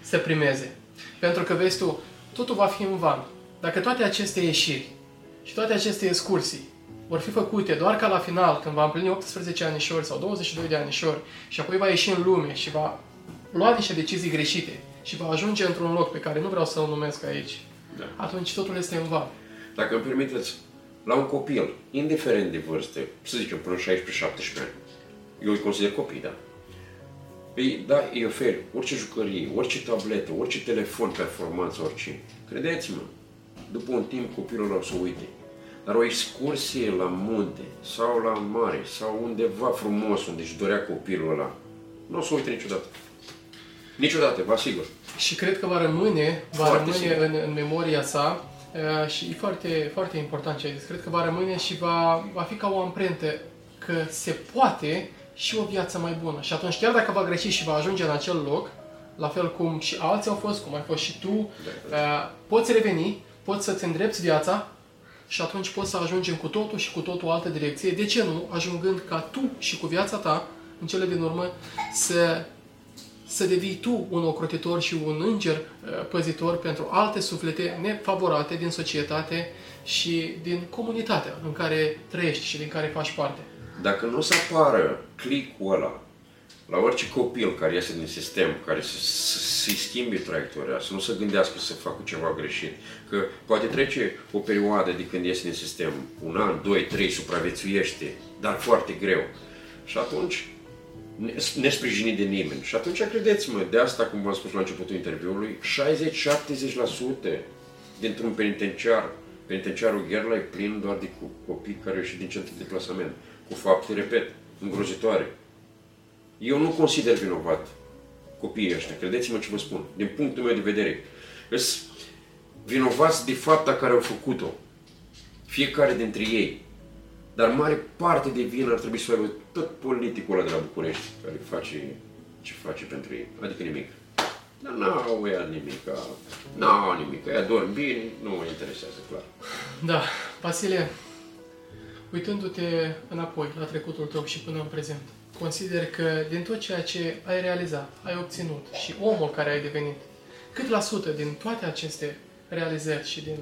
să primeze. Pentru că, vezi tu, totul va fi în van. Dacă toate aceste ieșiri și toate aceste excursii vor fi făcute doar ca la final, când va împlini 18 anișori sau 22 de anișori și apoi va ieși în lume și va lua niște decizii greșite și va ajunge într-un loc pe care nu vreau să-l numesc aici, da. atunci totul este în van. Dacă îmi permiteți, la un copil, indiferent de vârstă, să zicem până 16-17 ani, eu îi consider copii, da? Păi, da, îi ofer orice jucărie, orice tabletă, orice telefon performanță, orice. Credeți-mă, după un timp copilul o să uite. Dar o excursie la munte sau la mare sau undeva frumos unde își dorea copilul ăla, nu o să uite niciodată. Niciodată, vă asigur. Și cred că va rămâne, va rămâne în, în memoria sa Uh, și e foarte, foarte important ce ai zis. Cred că va rămâne și va, va fi ca o amprentă că se poate și o viață mai bună. Și atunci, chiar dacă va greși și va ajunge în acel loc, la fel cum și alții au fost, cum ai fost și tu, da, uh, poți reveni, poți să-ți îndrepți viața și atunci poți să ajungem cu totul și cu totul altă direcție. De ce nu? Ajungând ca tu și cu viața ta, în cele din urmă, să să devii tu un ocrotitor și un înger uh, păzitor pentru alte suflete nefavorate din societate și din comunitatea în care trăiești și din care faci parte. Dacă nu o să apară clicul ăla la orice copil care iese din sistem, care să, să, să-i schimbe traiectoria, să nu se gândească să facă ceva greșit, că poate trece o perioadă de când iese din sistem, un an, doi, trei, supraviețuiește, dar foarte greu. Și atunci nesprijinit de nimeni. Și atunci, credeți-mă, de asta, cum v-am spus la începutul interviului, 60-70% dintr-un penitenciar, penitenciarul Gherla e plin doar de copii care au ieșit din centru de plasament, cu fapte, repet, îngrozitoare. Eu nu consider vinovat copiii ăștia, credeți-mă ce vă spun, din punctul meu de vedere. Sunt vinovați de fapta care au făcut-o. Fiecare dintre ei. Dar mare parte de vină ar trebui să aibă tot politicul ăla de la București, care face ce face pentru ei. Adică nimic. Dar n-au ea nimic, n-au nimic, ea dorm bine, nu mă interesează, clar. Da, Vasile, uitându-te înapoi la trecutul tău și până în prezent, consider că din tot ceea ce ai realizat, ai obținut și omul care ai devenit, cât la sută din toate aceste realizări și din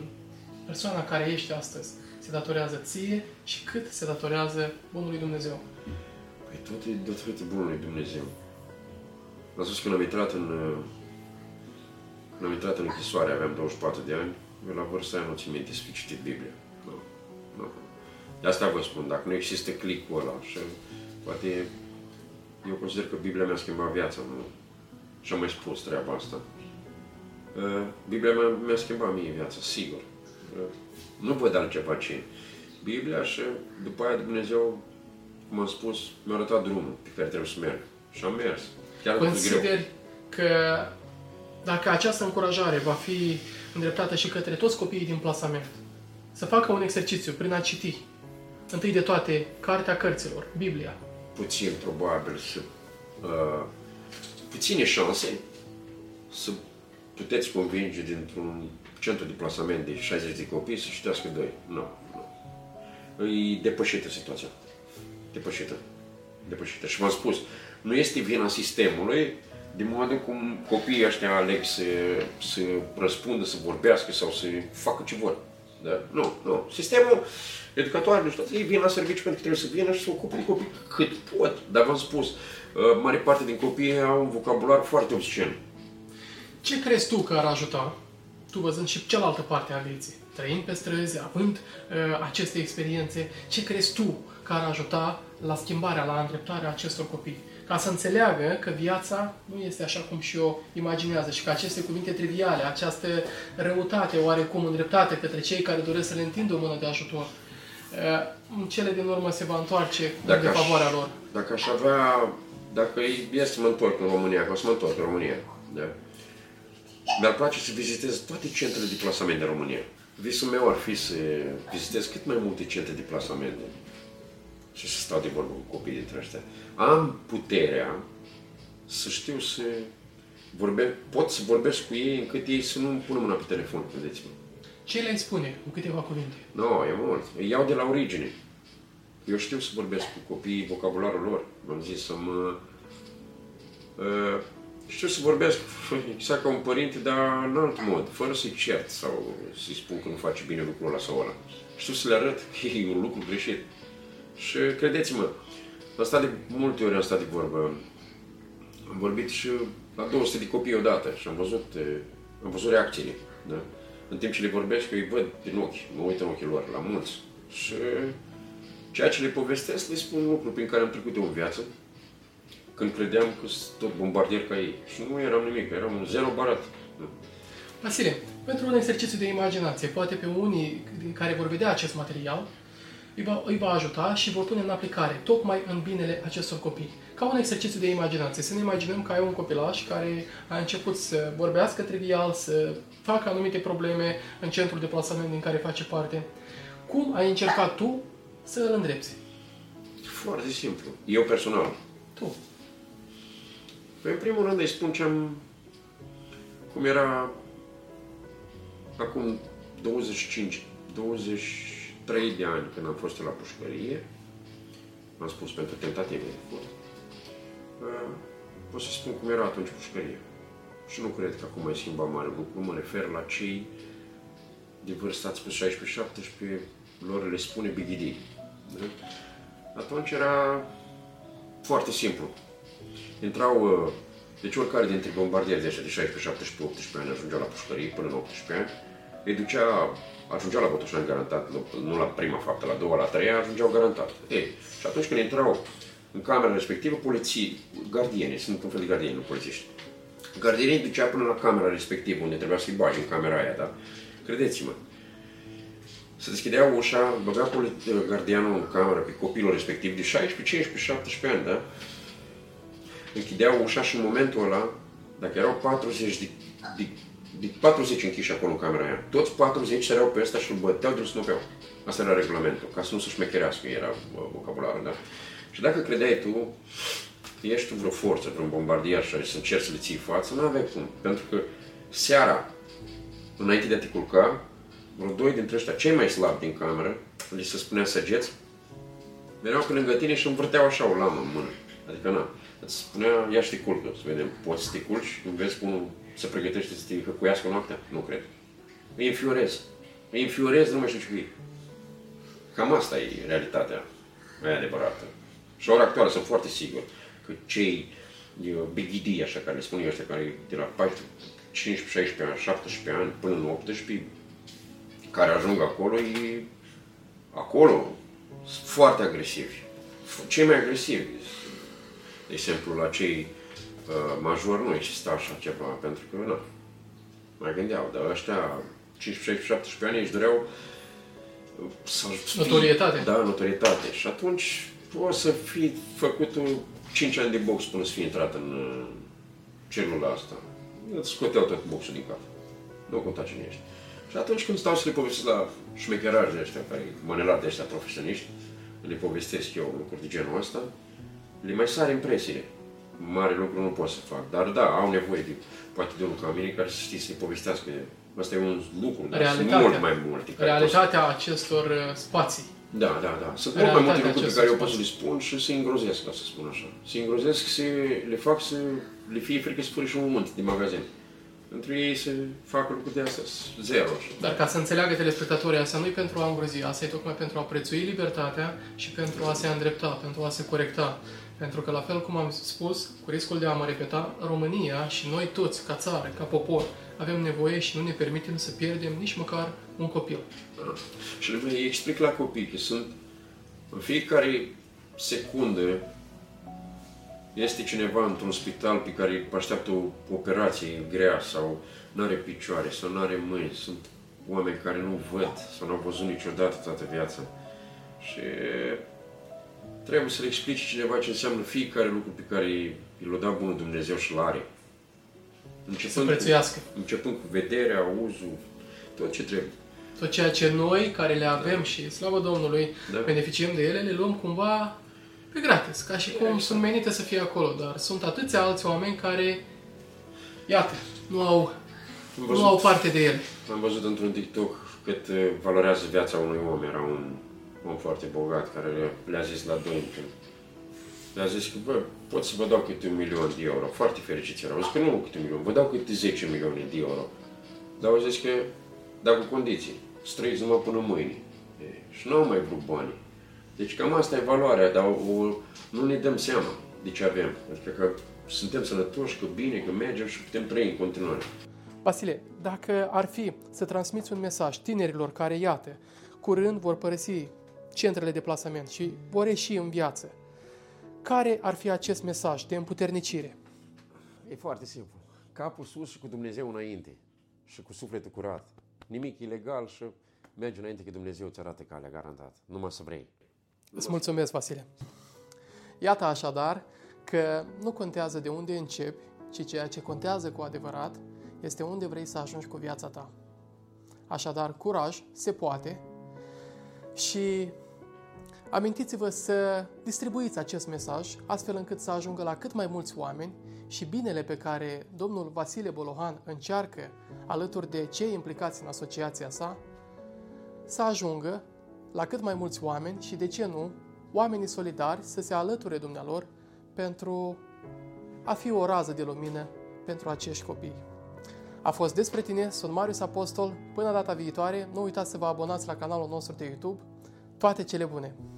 persoana care ești astăzi, se datorează ție și cât se datorează Bunului Dumnezeu? Păi tot e datorită Bunului Dumnezeu. Am spus când am intrat în, când am intrat în închisoare, aveam 24 de ani, eu la vârsta aia nu țin minte să fi citit Biblia. Nu. nu. De asta vă spun, dacă nu există clicul ăla și poate eu consider că Biblia mi-a schimbat viața, nu? Și am mai spus treaba asta. Uh, Biblia mea mi-a schimbat mie viața, sigur. Uh, Nu văd altceva ce. Biblia și după aia Dumnezeu, cum am spus, mi-a arătat drumul pe care trebuie să merg. Și am mers. Chiar dacă e greu. Consideri că dacă această încurajare va fi îndreptată și către toți copiii din plasament, să facă un exercițiu prin a citi, întâi de toate, Cartea Cărților, Biblia, puțin probabil să uh, puține șanse să puteți convinge dintr-un centru de plasament de 60 de copii să citească doi. Nu, nu. E depășită situația. Depășită. Depășită. Și v-am spus, nu este vina sistemului de modul cum copiii ăștia aleg să, să răspundă, să vorbească sau să facă ce vor. Da? Nu, nu. Sistemul educatoare, nu știu, ei vin la serviciu pentru că trebuie să vină și să ocupe de copii cât pot. Dar v-am spus, uh, mare parte din copii au un vocabular foarte obscen. Ce crezi tu că ar ajuta, tu văzând și cealaltă parte a vieții, trăind pe străzi, având uh, aceste experiențe, ce crezi tu că ar ajuta la schimbarea, la îndreptarea acestor copii? Ca să înțeleagă că viața nu este așa cum și o imaginează și că aceste cuvinte triviale, această răutate oarecum îndreptate către cei care doresc să le întindă o mână de ajutor, uh, în cele din urmă se va întoarce în Dacă aș- defavoarea lor. Dacă aș avea, dacă e să mă întorc în România, că o să mă întorc în România, da? mi-ar place să vizitez toate centrele de plasament din România. Visul meu ar fi să vizitez cât mai multe centre de plasament și să stau de vorbă cu copiii dintre ăștia. Am puterea să știu să vorbe, pot să vorbesc cu ei încât ei să nu pună mâna pe telefon, credeți-mă. Ce le spune în câteva cuvinte? Nu, no, e mult. Îi iau de la origine. Eu știu să vorbesc cu copiii vocabularul lor. V-am zis să mă... Uh, știu să vorbesc [LAUGHS] exact ca un părinte, dar în alt mod, fără să-i cert sau să-i spun că nu face bine lucrul ăla sau ăla. Știu să le arăt [LAUGHS] că e un lucru greșit. Și credeți-mă, am stat de multe ori am stat de vorbă. Am vorbit și la 200 de copii odată și am văzut, eh, am văzut reacțiile. Da? În timp ce le vorbesc, eu îi văd din ochi, mă uit în ochii lor, la mulți. Și ceea ce le povestesc, le spun lucruri prin care am trecut eu în viață, când credeam că sunt tot bombardier ca ei. Și nu eram nimic, eram un zero barat. Da. Vasile, pentru un exercițiu de imaginație, poate pe unii din care vor vedea acest material, îi va, îi va ajuta și vor pune în aplicare, tocmai în binele acestor copii. Ca un exercițiu de imaginație. Să ne imaginăm că ai un copilaș care a început să vorbească trivial, să facă anumite probleme în centrul de plasament din care face parte. Cum ai încercat tu să îl îndrepți? Foarte simplu. Eu personal. Tu. Păi, în primul rând îi spun ce am... cum era acum 25, 23 de ani când am fost la pușcărie, am spus pentru tentative de furt, uh, pot să spun cum era atunci pușcărie. Și nu cred că acum ai schimbat mare lucru, mă refer la cei de vârstă, ați spus 16-17, lor le spune bigidii. Da? Atunci era foarte simplu. Intrau, uh, deci oricare dintre bombardieri de ăștia de 16, 17, 18 ani ajungea la pușcărie până în 18 ani, îi ducea, ajungea la Botoșani garantat, nu, nu la prima faptă, la a doua, la a treia, ajungeau garantat. Ei, și atunci când intrau în camera respectivă, poliții, gardieni, sunt un fel de gardieni, nu polițiști. Gardienii îi ducea până la camera respectivă, unde trebuia să-i bagi în camera aia, da? Credeți-mă, se deschidea ușa, băga poli- gardianul în cameră pe copilul respectiv de 16, 15, 17 ani, da? Închidea ușa și în momentul ăla, dacă erau 40 de, de, de 40 închiși acolo în camera aia, toți 40 săreau pe ăsta și îl băteau de îl snopeau. Asta era regulamentul, ca să nu se șmecherească, era bă, vocabularul, da? Și dacă credeai tu că ești tu vreo forță, vreun bombardier și să încerci să le ții față, nu aveai cum. Pentru că seara, înainte de a te culca, vreo doi dintre ăștia, cei mai slabi din cameră, li se spunea săgeți, veneau pe lângă tine și învârteau așa o lamă în mână. Adică, na, îți spunea, ia și te culcă, să vedem, poți să te culci, vezi cum se pregătește să te hăcuiască noaptea? Nu cred. Îi înfiorez. Îi înfiorez, nu mai știu ce e. Cam asta e realitatea mai adevărată. Și la ora actuală sunt foarte sigur că cei bigidii, așa care le spun eu ăștia, care de la 14, 15, 16 ani, 17 ani până în 18, care ajung acolo, e, acolo sunt foarte agresivi. Cei mai agresivi. De exemplu, la cei uh, majori nu există așa ceva, pentru că, nu. mai gândeau, dar ăștia 15, 17 ani își doreau să fii- Notorietate. Da, notorietate. Și atunci poți să fii făcut un 5 ani de box până să fii intrat în uh, celula asta. Îți scoteau tot boxul din cap. Nu conta cine ești. Și atunci când stau să le povestesc la șmecheraje ăștia, care manelari de ăștia profesioniști, le povestesc eu lucruri de genul ăsta, le mai sare impresiile. Mare lucru nu pot să fac, dar da, au nevoie de, poate de unul ca mine care să știți să-i povestească. Asta e un lucru, dar sunt Realitatea. mult mai multe. care pot să- Realitatea acestor uh, spații. da, da, da. Sunt mult mai multe Realitatea lucruri pe acestor care eu pot să spații. le spun și să-i îngrozesc, ca să spun așa. Să-i îngrozesc, să le fac să le fie frică să fure și un mânt din magazin. Pentru ei să facă lucruri de astea, zero așa. Dar ca să înțeleagă telespectatorii, asta nu e pentru a îngrozi, asta e tocmai pentru a prețui libertatea și pentru a se îndrepta, pentru a se corecta. Pentru că, la fel cum am spus, cu riscul de a mă repeta, România și noi toți, ca țară, ca popor, avem nevoie și nu ne permitem să pierdem nici măcar un copil. Da. Și le îi explic la copii că sunt în fiecare secundă este cineva într-un spital pe care așteaptă o operație grea sau nu are picioare sau nu are mâini. Sunt oameni care nu văd sau nu au văzut niciodată toată viața. Și trebuie să le explici cineva ce înseamnă fiecare lucru pe care îl dat bunul Dumnezeu și l are. Să Începând prețuiască. cu, începând cu vederea, auzul, tot ce trebuie. Tot ceea ce noi, care le avem și, slavă Domnului, Da. beneficiem de ele, le luăm cumva pe gratis, ca și cum sunt menite să fie acolo, dar sunt atâția alți oameni care, iată, nu au, Am nu au parte de ele. Am văzut într-un TikTok cât uh, valorează viața unui om. Era un om foarte bogat care le- le-a zis la doi când le-a zis că, bă, pot să vă dau câte un milion de euro. Foarte fericiți erau. Au zis că nu câte un milion, vă dau câte 10 milioane de euro. Dar au zis că, dar cu condiții. Să trăiți numai până mâine. E, și nu au mai vrut bani. Deci cam asta e valoarea, dar o, nu ne dăm seama de ce avem. Adică că suntem sănătoși, că bine, că mergem și putem trăi în continuare. Vasile, dacă ar fi să transmiți un mesaj tinerilor care, iată, curând vor părăsi centrele de plasament și vor ieși în viață, care ar fi acest mesaj de împuternicire? E foarte simplu. Capul sus și cu Dumnezeu înainte. Și cu sufletul curat. Nimic ilegal și mergi înainte că Dumnezeu îți arată calea, garantat. Numai să vrei. Îți mulțumesc, Vasile. Iată așadar că nu contează de unde începi, ci ceea ce contează cu adevărat este unde vrei să ajungi cu viața ta. Așadar, curaj, se poate și amintiți-vă să distribuiți acest mesaj astfel încât să ajungă la cât mai mulți oameni și binele pe care domnul Vasile Bolohan încearcă alături de cei implicați în asociația sa să ajungă la cât mai mulți oameni și, de ce nu, oamenii solidari să se alăture dumnealor pentru a fi o rază de lumină pentru acești copii. A fost despre tine, sunt Marius Apostol. Până data viitoare, nu uitați să vă abonați la canalul nostru de YouTube. Toate cele bune!